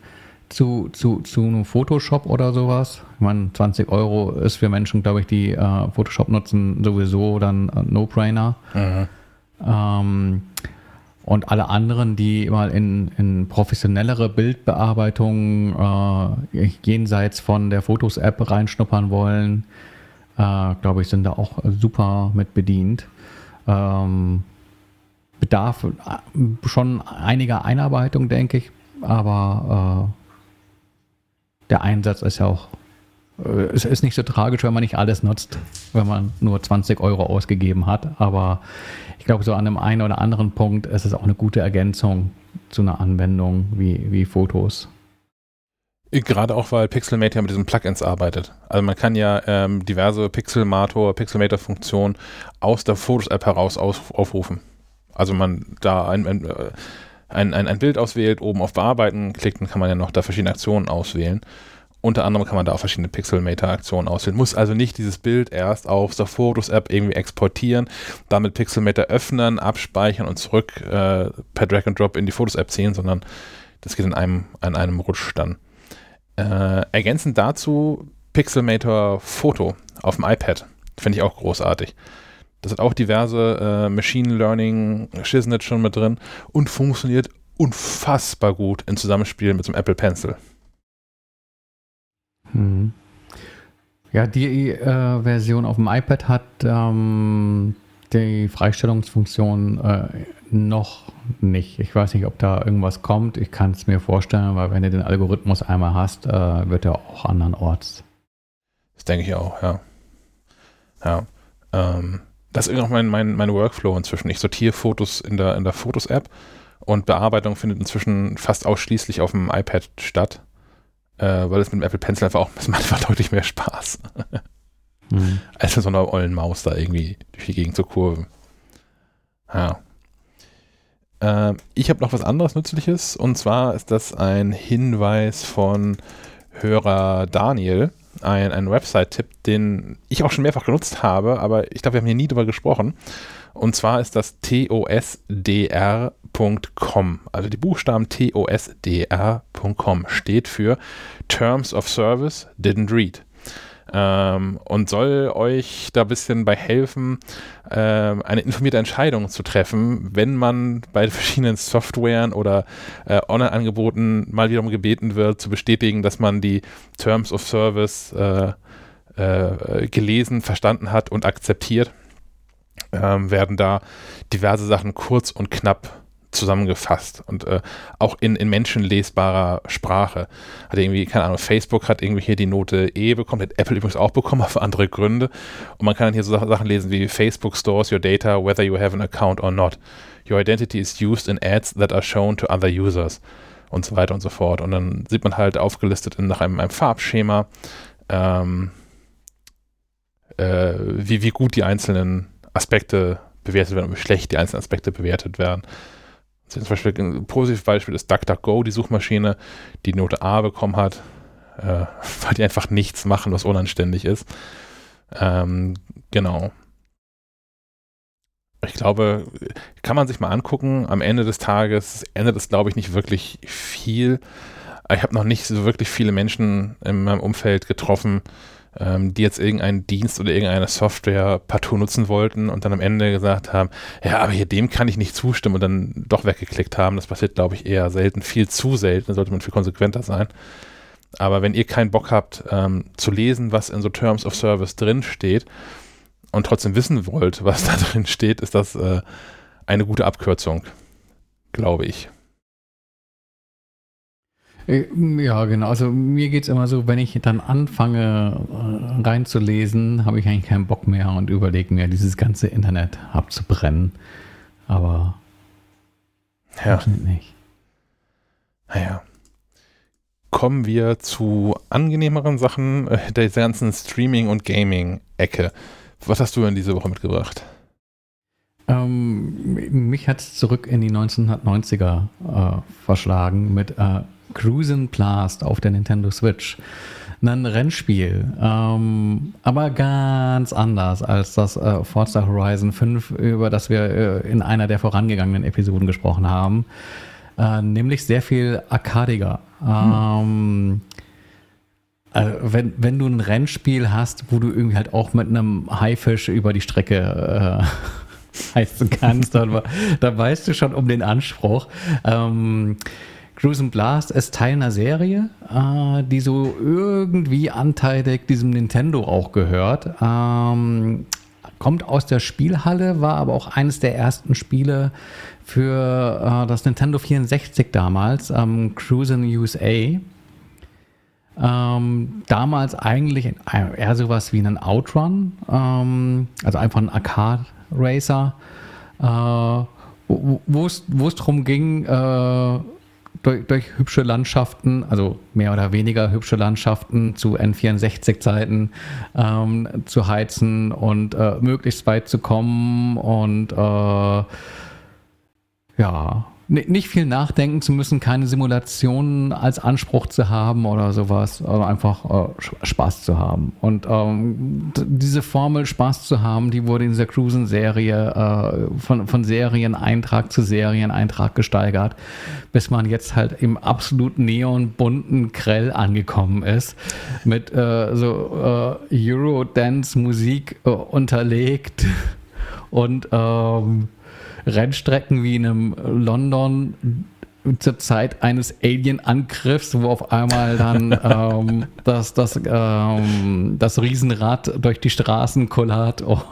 zu, zu, zu einem Photoshop oder sowas. Ich meine, 20 Euro ist für Menschen, glaube ich, die äh, Photoshop nutzen, sowieso dann äh, No-Brainer. Mhm. Ähm, und alle anderen, die mal in, in professionellere Bildbearbeitung äh, jenseits von der Fotos-App reinschnuppern wollen, äh, glaube ich, sind da auch super mit bedient. Ähm, bedarf äh, schon einiger Einarbeitung, denke ich, aber äh, der Einsatz ist ja auch es ist nicht so tragisch, wenn man nicht alles nutzt, wenn man nur 20 Euro ausgegeben hat. Aber ich glaube, so an einem einen oder anderen Punkt ist es auch eine gute Ergänzung zu einer Anwendung wie, wie Fotos. Gerade auch, weil Pixelmator mit diesen Plugins arbeitet. Also man kann ja ähm, diverse Pixelmator, Pixelmator-Funktionen aus der Fotos-App heraus auf, aufrufen. Also man da ein, ein, äh, ein, ein, Bild auswählt, oben auf Bearbeiten klickt, dann kann man ja noch da verschiedene Aktionen auswählen. Unter anderem kann man da auch verschiedene Pixelmator-Aktionen auswählen. Muss also nicht dieses Bild erst auf der Fotos-App irgendwie exportieren, damit Pixelmator öffnen, abspeichern und zurück äh, per Drag and Drop in die Fotos-App ziehen, sondern das geht in einem, an einem Rutsch dann. Äh, ergänzend dazu Pixelmator Foto auf dem iPad. Finde ich auch großartig. Das hat auch diverse äh, Machine Learning Shiznit schon mit drin und funktioniert unfassbar gut im Zusammenspiel mit dem Apple Pencil. Mhm. Ja, die äh, Version auf dem iPad hat ähm, die Freistellungsfunktion äh, noch nicht. Ich weiß nicht, ob da irgendwas kommt. Ich kann es mir vorstellen, weil wenn du den Algorithmus einmal hast, äh, wird er auch andernorts. Das denke ich auch, ja. Ja. Ähm, das ist auch mein, mein, mein Workflow inzwischen. Ich sortiere Fotos in der, in der Fotos-App und Bearbeitung findet inzwischen fast ausschließlich auf dem iPad statt äh, weil es mit dem Apple Pencil einfach auch, es macht einfach deutlich mehr Spaß. mhm. Als mit so einer ollen Maus da irgendwie durch die Gegend zu kurven. Ja. Äh, ich habe noch was anderes Nützliches und zwar ist das ein Hinweis von Hörer Daniel, ein, ein Website-Tipp, den ich auch schon mehrfach genutzt habe, aber ich glaube, wir haben hier nie drüber gesprochen. Und zwar ist das tosdr.com. Also die Buchstaben tosdr.com steht für Terms of Service Didn't Read. ähm, und soll euch da ein bisschen bei helfen, äh, eine informierte Entscheidung zu treffen, wenn man bei verschiedenen Softwaren oder äh, Online-Angeboten mal wiederum gebeten wird, zu bestätigen, dass man die Terms of Service äh, äh gelesen, verstanden hat und akzeptiert, ähm, werden da diverse Sachen kurz und knapp zusammengefasst und äh, auch in, in menschenlesbarer Sprache. Hat irgendwie, keine Ahnung, Facebook hat irgendwie hier die Note E bekommen, hat Apple übrigens auch bekommen, für andere Gründe. Und man kann dann hier so Sachen lesen wie Facebook stores your data whether you have an account or not. Your identity is used in ads that are shown to other users und so weiter und so fort. Und dann sieht man halt aufgelistet in, nach einem, einem Farbschema, ähm, äh, wie, wie gut die einzelnen Aspekte bewertet werden und wie schlecht die einzelnen Aspekte bewertet werden. Zum Beispiel ein positives Beispiel ist DuckDuckGo, die Suchmaschine, die Note A bekommen hat, äh, weil die einfach nichts machen, was unanständig ist. Ähm, genau. Ich glaube, kann man sich mal angucken. Am Ende des Tages ändert es, glaube ich, nicht wirklich viel. Ich habe noch nicht so wirklich viele Menschen in meinem Umfeld getroffen, ähm, die jetzt irgendeinen Dienst oder irgendeine Software partout nutzen wollten und dann am Ende gesagt haben, ja, aber hier dem kann ich nicht zustimmen und dann doch weggeklickt haben. Das passiert, glaube ich, eher selten, viel zu selten, da sollte man viel konsequenter sein. Aber wenn ihr keinen Bock habt, ähm, zu lesen, was in so Terms of Service drin steht und trotzdem wissen wollt, was da drin steht, ist das äh, eine gute Abkürzung, glaube ich. Äh, ja, genau. Also mir geht es immer so, wenn ich dann anfange äh, reinzulesen, habe ich eigentlich keinen Bock mehr und überlege mir, dieses ganze Internet abzubrennen. Aber ja. nicht. Naja. Kommen wir zu angenehmeren Sachen äh, der ganzen Streaming- und Gaming-Ecke. Was hast du denn diese Woche mitgebracht? Ähm, mich hat es zurück in die 1990er äh, verschlagen mit äh, Cruisin' Blast auf der Nintendo Switch. Ein Rennspiel, ähm, aber ganz anders als das äh, Forza Horizon 5, über das wir äh, in einer der vorangegangenen Episoden gesprochen haben. Äh, nämlich sehr viel arcadiger. Ähm, äh, wenn, wenn du ein Rennspiel hast, wo du irgendwie halt auch mit einem Haifisch über die Strecke äh, heizen kannst, dann, dann weißt du schon um den Anspruch. Ähm, Cruise Blast ist Teil einer Serie, äh, die so irgendwie anteilig diesem Nintendo auch gehört. Ähm, kommt aus der Spielhalle, war aber auch eines der ersten Spiele für äh, das Nintendo 64 damals, ähm, Cruisin' USA. Ähm, damals eigentlich eher sowas wie ein Outrun, ähm, also einfach ein Arcade-Racer, äh, wo es darum ging, äh, durch, durch, hübsche Landschaften, also mehr oder weniger hübsche Landschaften zu N64-Zeiten ähm, zu heizen und äh, möglichst weit zu kommen und äh, ja, nicht viel nachdenken zu müssen, keine Simulationen als Anspruch zu haben oder sowas, aber einfach äh, Spaß zu haben. Und ähm, diese Formel Spaß zu haben, die wurde in dieser Cruisen-Serie äh, von, von Serieneintrag zu Serieneintrag gesteigert, bis man jetzt halt im absolut neonbunten Krell angekommen ist, mit äh, so äh, Eurodance-Musik äh, unterlegt und ähm, Rennstrecken wie in einem London zur Zeit eines Alien-Angriffs, wo auf einmal dann ähm, das, das, ähm, das Riesenrad durch die Straßen kullert und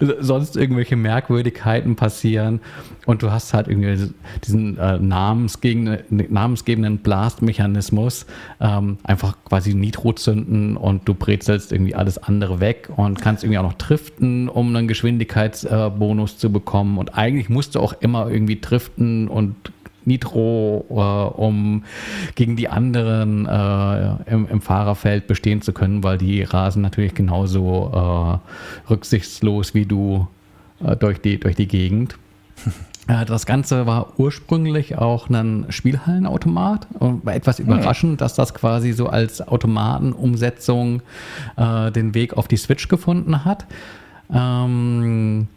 sonst irgendwelche Merkwürdigkeiten passieren. Und du hast halt irgendwie diesen äh, namensgebenden Blast-Mechanismus, ähm, einfach quasi Nitro zünden und du brezelst irgendwie alles andere weg und kannst irgendwie auch noch driften, um einen Geschwindigkeitsbonus äh, zu bekommen. Und eigentlich musst du auch immer irgendwie driften und Nitro, äh, um gegen die anderen äh, im, im, Fahrerfeld bestehen zu können, weil die rasen natürlich genauso äh, rücksichtslos wie du äh, durch, die, durch die Gegend. Äh, das Ganze war ursprünglich auch ein Spielhallenautomat und war etwas hm. überraschend, dass das quasi so als Automatenumsetzung äh, den Weg auf die Switch gefunden hat. Ähm,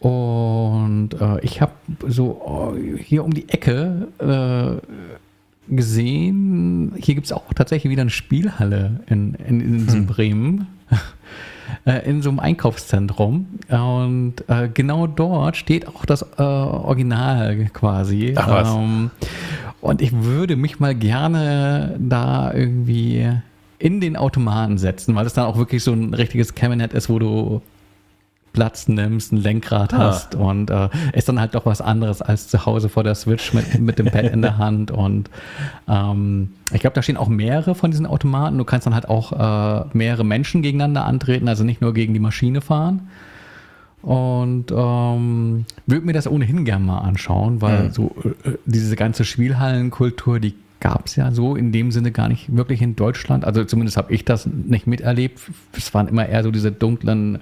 und äh, ich habe so oh, hier um die Ecke äh, gesehen, hier gibt es auch tatsächlich wieder eine Spielhalle in, in, in hm. Bremen. Äh, in so einem Einkaufszentrum. Und äh, genau dort steht auch das äh, Original quasi. Ach was. Ähm, und ich würde mich mal gerne da irgendwie in den Automaten setzen, weil es dann auch wirklich so ein richtiges Cabinet ist, wo du Platz nimmst, ein Lenkrad ah. hast und äh, ist dann halt doch was anderes als zu Hause vor der Switch mit, mit dem Pad in der Hand und ähm, ich glaube, da stehen auch mehrere von diesen Automaten. Du kannst dann halt auch äh, mehrere Menschen gegeneinander antreten, also nicht nur gegen die Maschine fahren. Und ähm, würde mir das ohnehin gerne mal anschauen, weil mhm. so äh, diese ganze Spielhallenkultur, die gab es ja so in dem Sinne gar nicht wirklich in Deutschland. Also zumindest habe ich das nicht miterlebt. Es waren immer eher so diese dunklen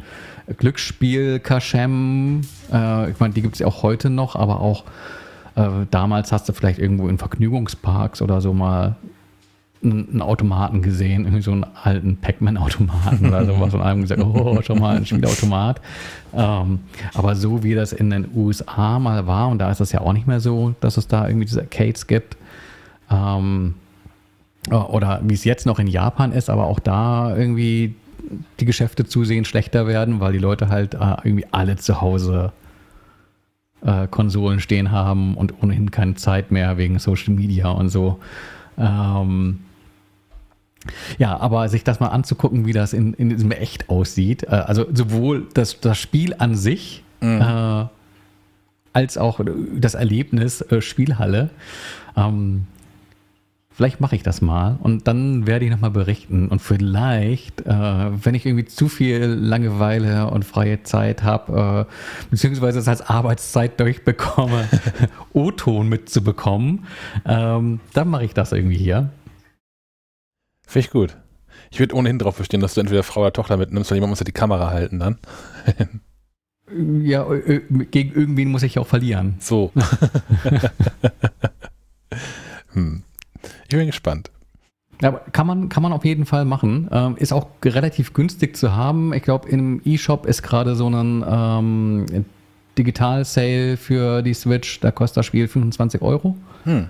Glücksspiel, Kaschem. Äh, ich meine, die gibt es ja auch heute noch, aber auch äh, damals hast du vielleicht irgendwo in Vergnügungsparks oder so mal einen Automaten gesehen, irgendwie so einen alten Pac-Man-Automaten oder sowas und einem gesagt, oh, schon mal ein Spielautomat. Ähm, aber so wie das in den USA mal war, und da ist es ja auch nicht mehr so, dass es da irgendwie diese Arcades gibt, ähm, oder wie es jetzt noch in Japan ist, aber auch da irgendwie die Geschäfte zusehen schlechter werden, weil die Leute halt äh, irgendwie alle zu Hause äh, Konsolen stehen haben und ohnehin keine Zeit mehr wegen Social Media und so. Ähm, ja, aber sich das mal anzugucken, wie das in, in diesem Echt aussieht, äh, also sowohl das, das Spiel an sich mhm. äh, als auch das Erlebnis äh, Spielhalle, ähm, Vielleicht mache ich das mal und dann werde ich nochmal berichten. Und vielleicht, äh, wenn ich irgendwie zu viel Langeweile und freie Zeit habe, äh, beziehungsweise es als Arbeitszeit durchbekomme, O-Ton mitzubekommen, ähm, dann mache ich das irgendwie hier. Finde ich gut. Ich würde ohnehin darauf bestehen, dass du entweder Frau oder Tochter mitnimmst, weil jemand muss ja die Kamera halten dann. ja, äh, gegen irgendwen muss ich auch verlieren. So. hm. Ich bin gespannt. Ja, kann man, kann man auf jeden Fall machen. Ähm, ist auch relativ günstig zu haben. Ich glaube, im E-Shop ist gerade so ein ähm, Digital-Sale für die Switch. Da kostet das Spiel 25 Euro. Hm.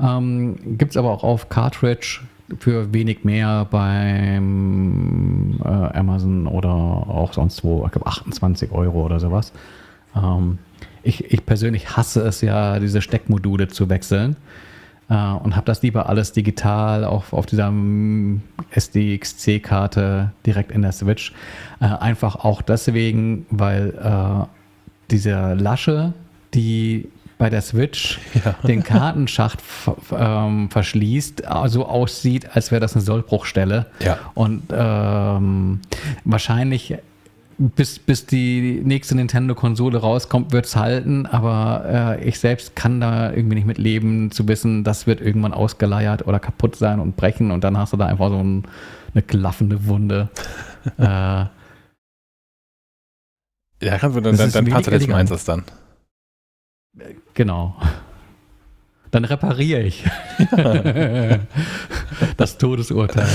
Ähm, Gibt es aber auch auf Cartridge für wenig mehr beim äh, Amazon oder auch sonst wo. Ich glaube 28 Euro oder sowas. Ähm, ich, ich persönlich hasse es ja, diese Steckmodule zu wechseln äh, und habe das lieber alles digital auf, auf dieser mm, SDXC-Karte direkt in der Switch. Äh, einfach auch deswegen, weil äh, diese Lasche, die bei der Switch ja. den Kartenschacht ähm, verschließt, so aussieht, als wäre das eine Sollbruchstelle. Ja. Und ähm, wahrscheinlich bis, bis die nächste Nintendo-Konsole rauskommt, wird es halten, aber äh, ich selbst kann da irgendwie nicht mit leben, zu wissen, das wird irgendwann ausgeleiert oder kaputt sein und brechen und dann hast du da einfach so ein, eine klaffende Wunde. äh, ja, kannst du dann, dann, dann du das meins dann. Genau. Dann repariere ich. das Todesurteil.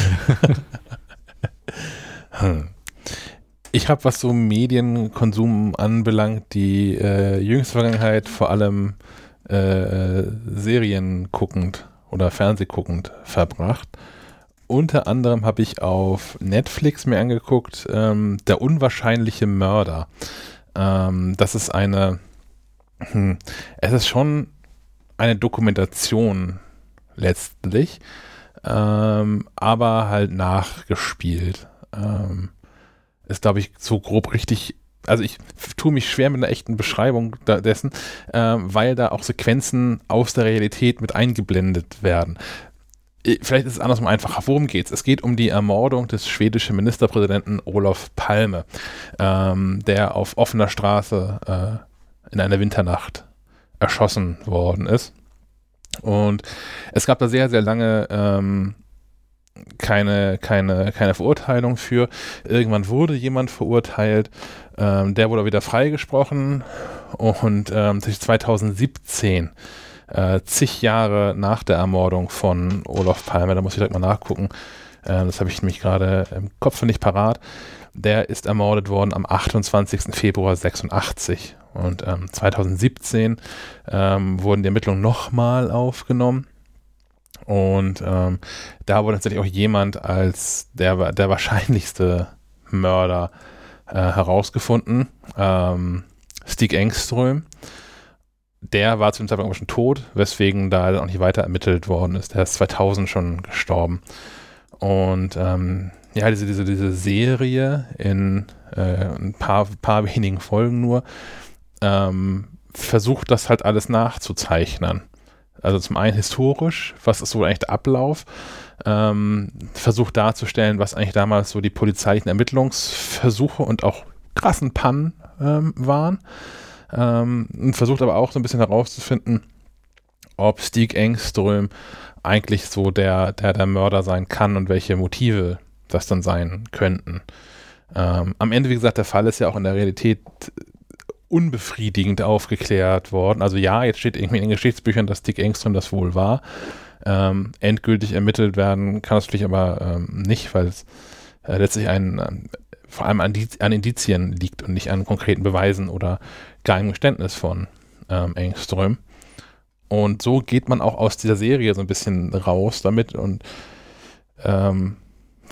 hm. Ich habe, was so Medienkonsum anbelangt, die äh, jüngste Vergangenheit vor allem äh, Serien guckend oder Fernseh guckend verbracht. Unter anderem habe ich auf Netflix mir angeguckt, ähm, Der unwahrscheinliche Mörder. Ähm, das ist eine, hm, es ist schon eine Dokumentation letztlich, ähm, aber halt nachgespielt. Ähm, ist, glaube ich, so grob richtig. Also ich tue mich schwer mit einer echten Beschreibung dessen, äh, weil da auch Sequenzen aus der Realität mit eingeblendet werden. Vielleicht ist es andersrum einfacher. Worum geht es? Es geht um die Ermordung des schwedischen Ministerpräsidenten Olof Palme, ähm, der auf offener Straße äh, in einer Winternacht erschossen worden ist. Und es gab da sehr, sehr lange ähm, keine, keine, keine Verurteilung für. Irgendwann wurde jemand verurteilt, ähm, der wurde wieder freigesprochen und ähm, 2017, äh, zig Jahre nach der Ermordung von Olaf Palmer, da muss ich direkt mal nachgucken, äh, das habe ich nämlich gerade im Kopf nicht parat, der ist ermordet worden am 28. Februar 86 und ähm, 2017 ähm, wurden die Ermittlungen nochmal aufgenommen Und ähm, da wurde tatsächlich auch jemand als der, der wahrscheinlichste Mörder äh, herausgefunden. Ähm, Stig Engström. Der war zu dem Zeitpunkt schon tot, weswegen da auch nicht weiter ermittelt worden ist. Der ist 2000 schon gestorben. Und ähm, ja, diese, diese, diese Serie in äh, ein paar, paar wenigen Folgen nur ähm, versucht das halt alles nachzuzeichnen. Also zum einen historisch, was ist so eigentlich der Ablauf, ähm, versucht darzustellen, was eigentlich damals so die polizeilichen Ermittlungsversuche und auch krassen Pannen ähm, waren. Ähm, versucht aber auch so ein bisschen herauszufinden, ob Stieg Engström eigentlich so der, der der Mörder sein kann und welche Motive das dann sein könnten. Ähm, am Ende, wie gesagt, der Fall ist ja auch in der Realität unbefriedigend aufgeklärt worden. Also ja, jetzt steht irgendwie in den Geschichtsbüchern, dass Dick Engström das wohl war. Ähm, endgültig ermittelt werden kann es natürlich aber ähm, nicht, weil es äh, letztlich ein, äh, vor allem an, an, Indizien liegt und nicht an konkreten Beweisen oder gar einem Geständnis von ähm, Engström. Und so geht man auch aus dieser Serie so ein bisschen raus damit und ähm,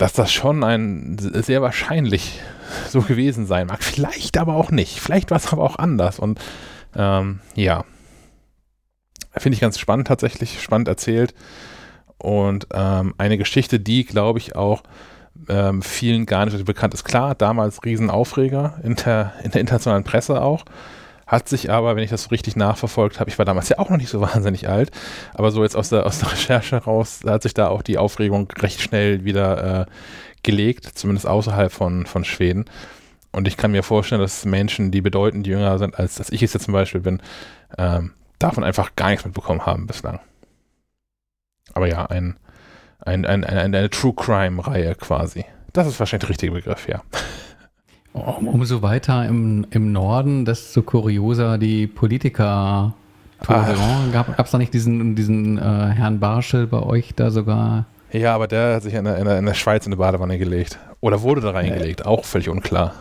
dass das schon ein sehr wahrscheinlich so gewesen sein mag. Vielleicht aber auch nicht. Vielleicht war es aber auch anders. Und ähm, ja, finde ich ganz spannend tatsächlich, spannend erzählt. Und ähm, eine Geschichte, die, glaube ich, auch ähm, vielen gar nicht bekannt ist. Klar, damals Riesenaufreger in der, in der internationalen Presse auch. Hat sich aber, wenn ich das richtig nachverfolgt habe, ich war damals ja auch noch nicht so wahnsinnig alt, aber so jetzt aus der, aus der Recherche raus, hat sich da auch die Aufregung recht schnell wieder äh, gelegt, zumindest außerhalb von, von Schweden. Und ich kann mir vorstellen, dass Menschen, die bedeutend jünger sind, als, als ich es jetzt zum Beispiel bin, ähm, davon einfach gar nichts mitbekommen haben bislang. Aber ja, ein, ein, ein, eine True Crime-Reihe quasi. Das ist wahrscheinlich der richtige Begriff, ja. Umso weiter im, im Norden, desto kurioser die Politiker. Gab es da nicht diesen, diesen äh, Herrn Barschel bei euch da sogar? Ja, aber der hat sich in der, in der, in der Schweiz in eine Badewanne gelegt. Oder wurde da reingelegt, äh, auch völlig unklar.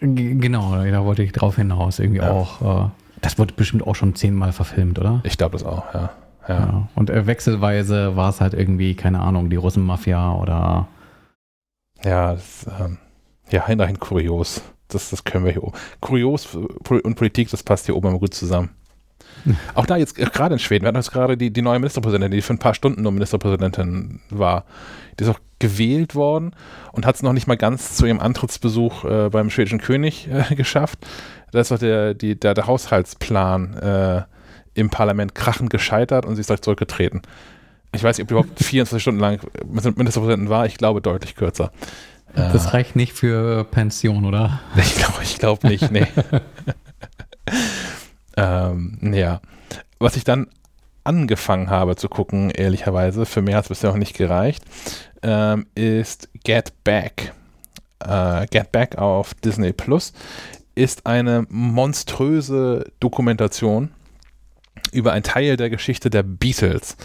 Genau, da wollte ich drauf hinaus. Irgendwie ja. auch. Äh, das wurde bestimmt auch schon zehnmal verfilmt, oder? Ich glaube das auch, ja. ja. ja. Und äh, wechselweise war es halt irgendwie, keine Ahnung, die Russenmafia oder. Ja, das, ähm, ja, nein, kurios. Das, das können wir hier oben. Kurios und Politik, das passt hier oben immer gut zusammen. Auch da jetzt, äh, gerade in Schweden, wir hatten jetzt gerade die, die neue Ministerpräsidentin, die für ein paar Stunden nur Ministerpräsidentin war. Die ist auch gewählt worden und hat es noch nicht mal ganz zu ihrem Antrittsbesuch äh, beim schwedischen König äh, geschafft. Da ist doch der, die, der, der Haushaltsplan äh, im Parlament krachend gescheitert und sie ist gleich zurückgetreten. Ich weiß nicht, ob die überhaupt 24 Stunden lang Ministerpräsidentin war. Ich glaube deutlich kürzer. Das reicht nicht für Pension, oder? Ich glaube ich glaub nicht, nee. ähm, ja. Was ich dann angefangen habe zu gucken, ehrlicherweise, für mehr hat es bisher noch nicht gereicht, ähm, ist Get Back. Äh, Get Back auf Disney Plus ist eine monströse Dokumentation über einen Teil der Geschichte der Beatles.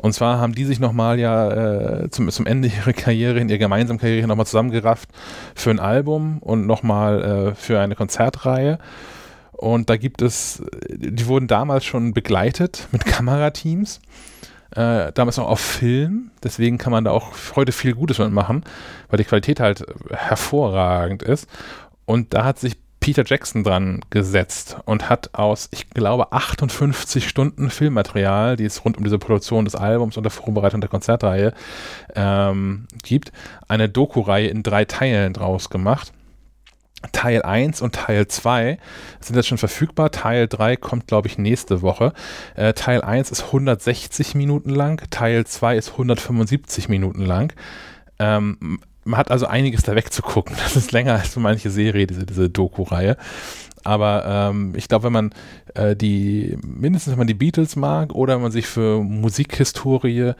Und zwar haben die sich nochmal ja äh, zum, zum Ende ihrer Karriere, in ihrer gemeinsamen Karriere nochmal zusammengerafft für ein Album und nochmal äh, für eine Konzertreihe. Und da gibt es, die wurden damals schon begleitet mit Kamerateams. Äh, damals noch auf Film, deswegen kann man da auch heute viel Gutes mitmachen, weil die Qualität halt hervorragend ist. Und da hat sich Peter Jackson dran gesetzt und hat aus, ich glaube, 58 Stunden Filmmaterial, die es rund um diese Produktion des Albums und der Vorbereitung der Konzertreihe ähm, gibt, eine Doku-Reihe in drei Teilen draus gemacht. Teil 1 und Teil 2 sind jetzt schon verfügbar. Teil 3 kommt, glaube ich, nächste Woche. Äh, Teil 1 ist 160 Minuten lang, Teil 2 ist 175 Minuten lang. Ähm, man hat also einiges da wegzugucken. Das ist länger als so manche Serie, diese, diese Doku-Reihe. Aber ähm, ich glaube, wenn man äh, die, mindestens wenn man die Beatles mag oder wenn man sich für Musikhistorie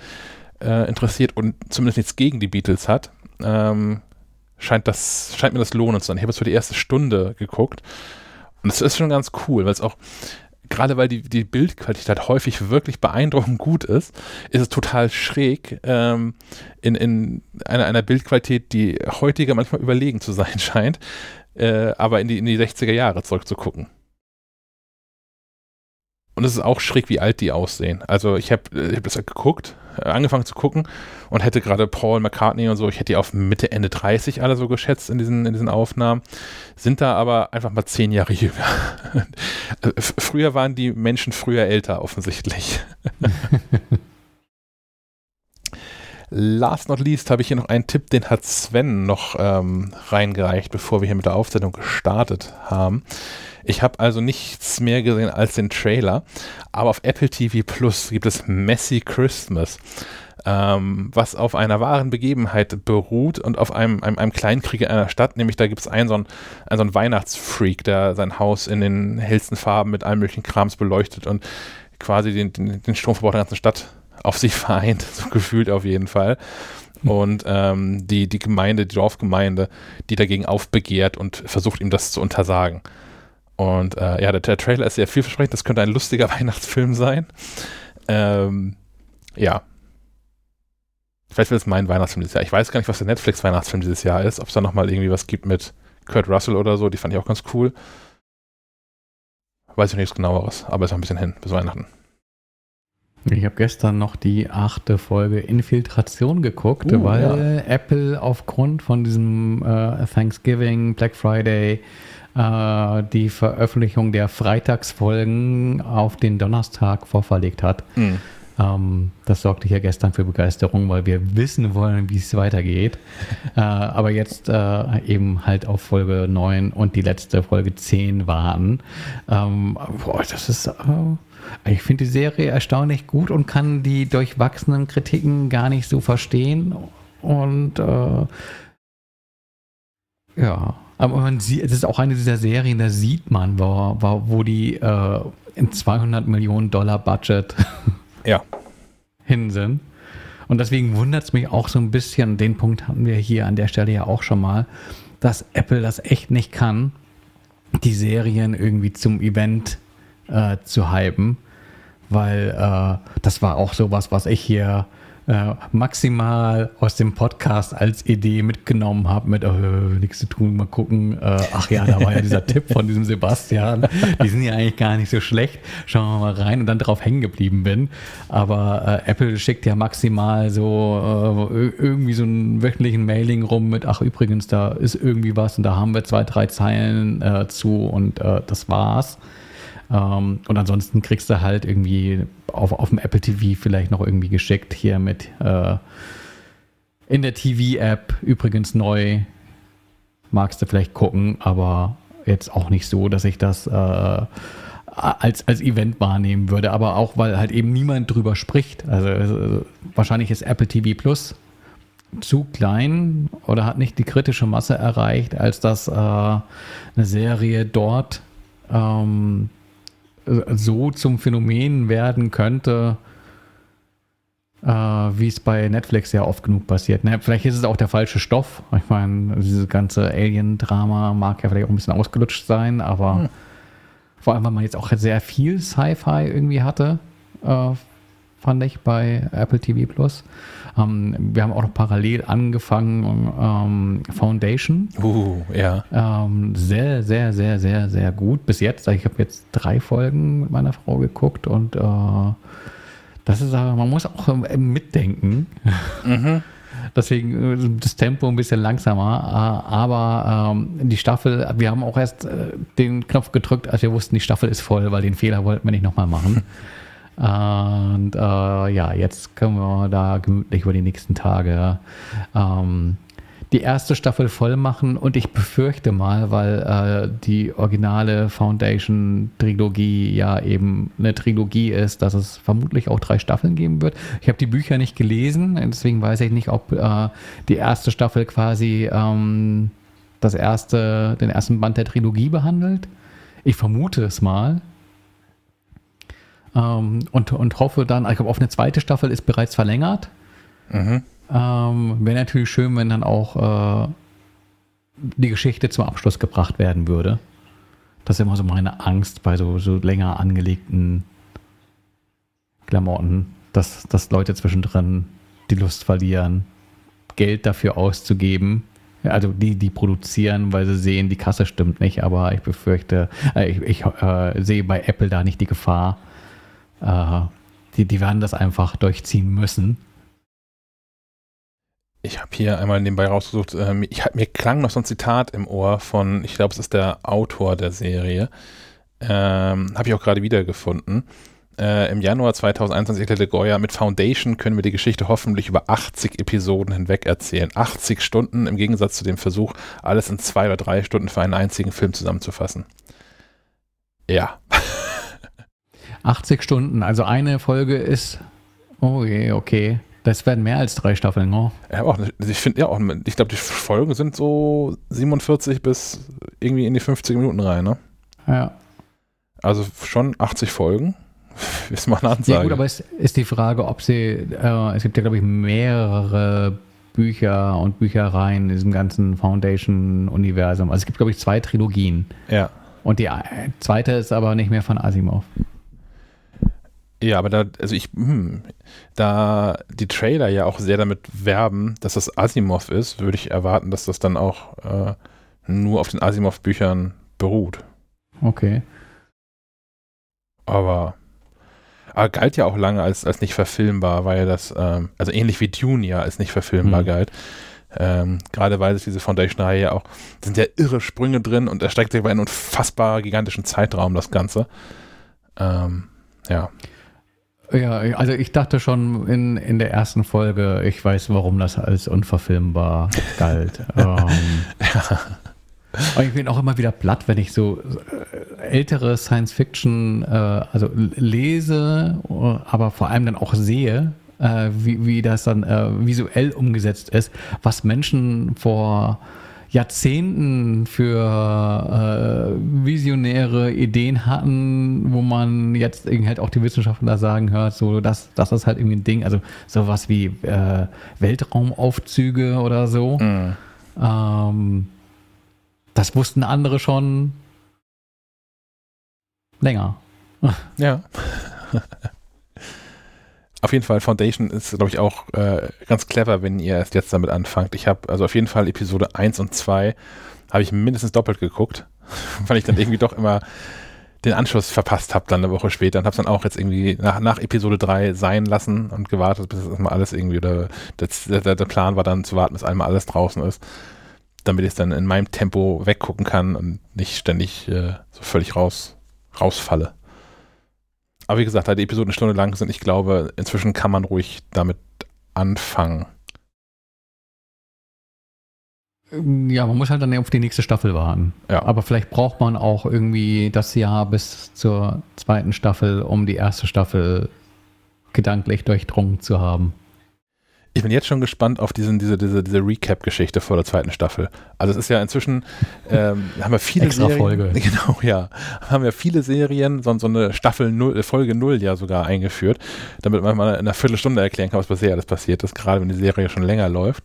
äh, interessiert und zumindest nichts gegen die Beatles hat, ähm, scheint, das, scheint mir das lohnend zu sein. Ich habe jetzt für die erste Stunde geguckt und das ist schon ganz cool, weil es auch gerade weil die, die Bildqualität häufig wirklich beeindruckend gut ist, ist es total schräg, ähm, in, in einer, einer Bildqualität, die heutiger manchmal überlegen zu sein scheint, äh, aber in die, in die 60er Jahre zurückzugucken. Und es ist auch schräg, wie alt die aussehen. Also ich habe ich hab das halt geguckt, angefangen zu gucken und hätte gerade Paul McCartney und so, ich hätte die auf Mitte, Ende 30 alle so geschätzt in diesen, in diesen Aufnahmen, sind da aber einfach mal zehn Jahre jünger. Äh, früher waren die Menschen früher älter, offensichtlich. Last not least habe ich hier noch einen Tipp, den hat Sven noch ähm, reingereicht, bevor wir hier mit der Aufzählung gestartet haben. Ich habe also nichts mehr gesehen als den Trailer, aber auf Apple TV Plus gibt es Messy Christmas, ähm, was auf einer wahren Begebenheit beruht und auf einem, einem, einem Kleinkrieg in einer Stadt, nämlich da gibt es einen so einen, einen so einen Weihnachtsfreak, der sein Haus in den hellsten Farben mit allem möglichen Krams beleuchtet und quasi den, den, den Stromverbrauch der ganzen Stadt auf sich vereint, so gefühlt auf jeden Fall. Und ähm, die, die Gemeinde, die Dorfgemeinde, die dagegen aufbegehrt und versucht ihm das zu untersagen. Und äh, ja, der, der, Trailer ist sehr vielversprechend, das könnte ein lustiger Weihnachtsfilm sein. Ähm, ja. Vielleicht wird es mein Weihnachtsfilm dieses Jahr. Ich weiß gar nicht, was der Netflix-Weihnachtsfilm dieses Jahr ist, ob es da nochmal irgendwie was gibt mit Kurt Russell oder so, die fand ich auch ganz cool. Weiß ich nichts genaueres, aber ist noch ein bisschen hin bis Weihnachten. Ich habe gestern noch die achte Folge Infiltration geguckt, uh, weil ja. Apple aufgrund von diesem äh, Thanksgiving, Black Friday, äh, die Veröffentlichung der Freitagsfolgen auf den Donnerstag vorverlegt hat. Mhm. Ähm, das sorgte ja gestern für Begeisterung, weil wir wissen wollen, wie es weitergeht. äh, aber jetzt äh, eben halt auf Folge 9 und die letzte Folge 10 warten. Ähm, boah, das ist äh, ich finde die Serie erstaunlich gut und kann die durchwachsenen Kritiken gar nicht so verstehen. Und äh, ja, aber man sieht, es ist auch eine dieser Serien, da sieht man, wo, wo die äh, in 200 Millionen Dollar Budget ja. hin sind. Und deswegen wundert es mich auch so ein bisschen, den Punkt hatten wir hier an der Stelle ja auch schon mal, dass Apple das echt nicht kann, die Serien irgendwie zum Event äh, zu hypen, weil äh, das war auch sowas, was ich hier äh, maximal aus dem Podcast als Idee mitgenommen habe, mit äh, nichts zu tun, mal gucken. Äh, ach ja, da war ja dieser Tipp von diesem Sebastian. Die sind ja eigentlich gar nicht so schlecht. Schauen wir mal rein und dann drauf hängen geblieben bin. Aber äh, Apple schickt ja maximal so äh, irgendwie so einen wöchentlichen Mailing rum mit, ach übrigens, da ist irgendwie was und da haben wir zwei, drei Zeilen zu und das war's. Ähm, und ansonsten kriegst du halt irgendwie auf, auf dem Apple TV vielleicht noch irgendwie geschickt hier mit äh, in der TV-App übrigens neu. Magst du vielleicht gucken, aber jetzt auch nicht so, dass ich das äh, als, als Event wahrnehmen würde, aber auch, weil halt eben niemand drüber spricht. Also, also wahrscheinlich ist Apple TV Plus zu klein oder hat nicht die kritische Masse erreicht, als dass äh, eine Serie dort ähm, so zum Phänomen werden könnte, äh, wie es bei Netflix ja oft genug passiert. Ne? Vielleicht ist es auch der falsche Stoff. Ich meine, dieses ganze Alien-Drama mag ja vielleicht auch ein bisschen ausgelutscht sein, aber hm. vor allem, weil man jetzt auch sehr viel Sci-Fi irgendwie hatte, äh, fand ich bei Apple TV Plus. Ähm, wir haben auch noch parallel angefangen ähm, Foundation. Uh, ja. Ähm, sehr, sehr, sehr, sehr, sehr gut. Bis jetzt, ich habe jetzt drei Folgen mit meiner Frau geguckt und äh, das ist aber, man muss auch mitdenken. Mhm. Deswegen äh, das Tempo ein bisschen langsamer. Äh, aber ähm, die Staffel, wir haben auch erst äh, den Knopf gedrückt, als wir wussten, die Staffel ist voll, weil den Fehler wollten wir nicht nochmal machen. Und äh, ja, jetzt können wir da gemütlich über die nächsten Tage ähm, die erste Staffel voll machen und ich befürchte mal, weil äh, die originale Foundation-Trilogie ja eben eine Trilogie ist, dass es vermutlich auch drei Staffeln geben wird. Ich habe die Bücher nicht gelesen, deswegen weiß ich nicht, ob äh, die erste Staffel quasi ähm, das erste, den ersten Band der Trilogie behandelt. Ich vermute es mal. Ähm, und, und hoffe dann, ich glaube, auf eine zweite Staffel ist bereits verlängert. Mhm. Ähm, Wäre natürlich schön, wenn dann auch äh, die Geschichte zum Abschluss gebracht werden würde. Das ist immer so meine Angst bei so, so länger angelegten Klamotten, dass, dass Leute zwischendrin die Lust verlieren, Geld dafür auszugeben. Also die, die produzieren, weil sie sehen, die Kasse stimmt nicht, aber ich befürchte, äh, ich, ich äh, sehe bei Apple da nicht die Gefahr, Äh, die, die werden das einfach durchziehen müssen. Ich habe hier einmal nebenbei rausgesucht, äh, ich, mir klang noch so ein Zitat im Ohr von, ich glaube, es ist der Autor der Serie. Ähm, habe ich auch gerade wiedergefunden. Äh, Im Januar 2021 erklärte Goya, mit Foundation können wir die Geschichte hoffentlich über 80 Episoden hinweg erzählen. 80 Stunden im Gegensatz zu dem Versuch, alles in zwei oder drei Stunden für einen einzigen Film zusammenzufassen. Ja. 80 Stunden, also eine Folge ist, oh je, okay. Das werden mehr als drei Staffeln, ne? Ja, auch, ich finde ja auch, ich glaube, die Folgen sind so 47 bis irgendwie in die 50 Minuten rein, ne? Ja. Also schon 80 Folgen. Ist mal eine Ansage. Ja gut, aber es ist die Frage, ob sie, äh, es gibt ja glaube ich mehrere Bücher und Büchereien in diesem ganzen Foundation-Universum. Also es gibt glaube ich zwei Trilogien. Ja. Und die äh, zweite ist aber nicht mehr von Asimov. Ja, aber da, also ich, hm, da die Trailer ja auch sehr damit werben, dass das Asimov ist, würde ich erwarten, dass das dann auch äh, nur auf den Asimov-Büchern beruht. Okay. Aber, aber galt ja auch lange als, als nicht verfilmbar, weil das, ähm, also ähnlich wie Dune ja als nicht verfilmbar mhm. galt. Ähm, gerade weil es diese Foundation-Reihe ja auch, sind ja irre Sprünge drin und erstreckt sich über einen unfassbar gigantischen Zeitraum, das Ganze. Ähm, ja. Ja, also ich dachte schon in, in der ersten Folge, ich weiß, warum das als unverfilmbar galt. ähm. Aber ich bin auch immer wieder platt, wenn ich so äh, ältere Science Fiction, äh, also lese, aber vor allem dann auch sehe, äh, wie, wie das dann äh, visuell umgesetzt ist, was Menschen vor Jahrzehnten für äh, visionäre Ideen hatten, wo man jetzt irgendwie halt auch die Wissenschaftler sagen hört, so das, das ist halt irgendwie ein Ding, also sowas wie äh, Weltraumaufzüge oder so. Mhm. Ähm, das wussten andere schon länger. Ja. auf jeden Fall, Foundation ist, glaube ich, auch äh, ganz clever, wenn ihr erst jetzt damit anfangt. Ich habe also auf jeden Fall Episode 1 und 2 habe ich mindestens doppelt geguckt, weil ich dann irgendwie doch immer den Anschluss verpasst habe dann eine Woche später und habe es dann auch jetzt irgendwie nach, nach Episode 3 sein lassen und gewartet, bis erstmal alles irgendwie oder das, der, der Plan war dann zu warten, bis einmal alles draußen ist, damit ich es dann in meinem Tempo weggucken kann und nicht ständig äh, so völlig raus, rausfalle. Aber wie gesagt, da die Episoden eine Stunde lang sind, ich glaube, inzwischen kann man ruhig damit anfangen. Ja, man muss halt dann auf die nächste Staffel warten. Ja. Aber vielleicht braucht man auch irgendwie das Jahr bis zur zweiten Staffel, um die erste Staffel gedanklich durchdrungen zu haben. Ich bin jetzt schon gespannt auf diesen, diese, diese, diese Recap-Geschichte vor der zweiten Staffel. Also es ist ja inzwischen, ähm, haben wir viele Extra Serien. Folge. Genau, ja. Haben wir viele Serien, so, so eine Staffel 0, Folge 0 ja sogar eingeführt, damit man mal in einer Viertelstunde erklären kann, was bisher alles passiert ist, gerade wenn die Serie schon länger läuft.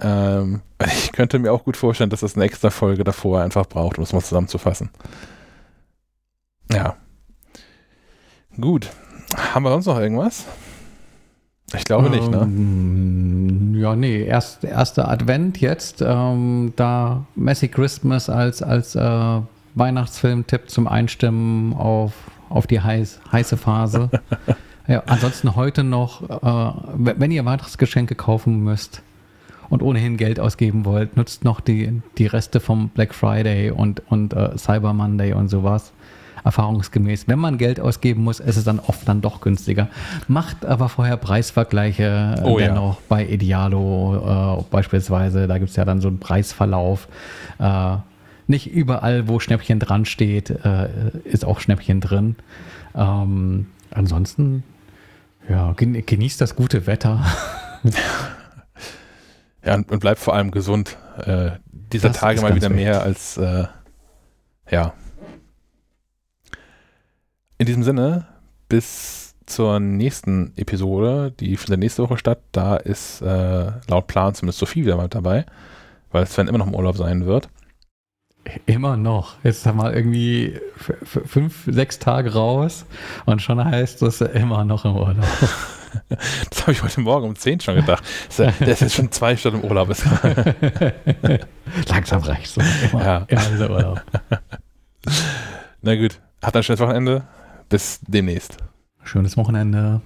Ähm, ich könnte mir auch gut vorstellen, dass es eine extra Folge davor einfach braucht, um es mal zusammenzufassen. Ja. Gut. Haben wir sonst noch irgendwas? Ich glaube ähm, nicht, ne? Ähm, ja, nee, erst, erster Advent jetzt, ähm, da Messy Christmas als, als äh, Weihnachtsfilm-Tipp zum Einstimmen auf, auf die heiß, heiße Phase. ja, ansonsten heute noch, äh, wenn ihr Weihnachtsgeschenke kaufen müsst und ohnehin Geld ausgeben wollt, nutzt noch die, die Reste vom Black Friday und, und äh, Cyber Monday und sowas erfahrungsgemäß, wenn man Geld ausgeben muss, ist es dann oft dann doch günstiger. Macht aber vorher Preisvergleiche oh, dennoch ja. bei Idealo äh, beispielsweise. Da gibt es ja dann so einen Preisverlauf. Äh, nicht überall, wo Schnäppchen dran steht, äh, ist auch Schnäppchen drin. Ähm, ansonsten, ja, genießt das gute Wetter. ja, und, und bleibt vor allem gesund. Äh, dieser das Tage mal wieder mehr als, äh, ja, in diesem Sinne, bis zur nächsten Episode, die findet nächste Woche statt. Da ist äh, laut Plan zumindest Sophie wieder mal dabei, weil Sven immer noch im Urlaub sein wird. Immer noch. Jetzt haben wir irgendwie fünf, sechs Tage raus und schon heißt es immer noch im Urlaub. Das habe ich heute Morgen um 10 schon gedacht. Der ist jetzt schon zwei Stunden im Urlaub. Langsam reicht es. Immer, ja. immer dieser Urlaub. Na gut. Hat ein schönes Wochenende. Bis demnächst. Schönes Wochenende.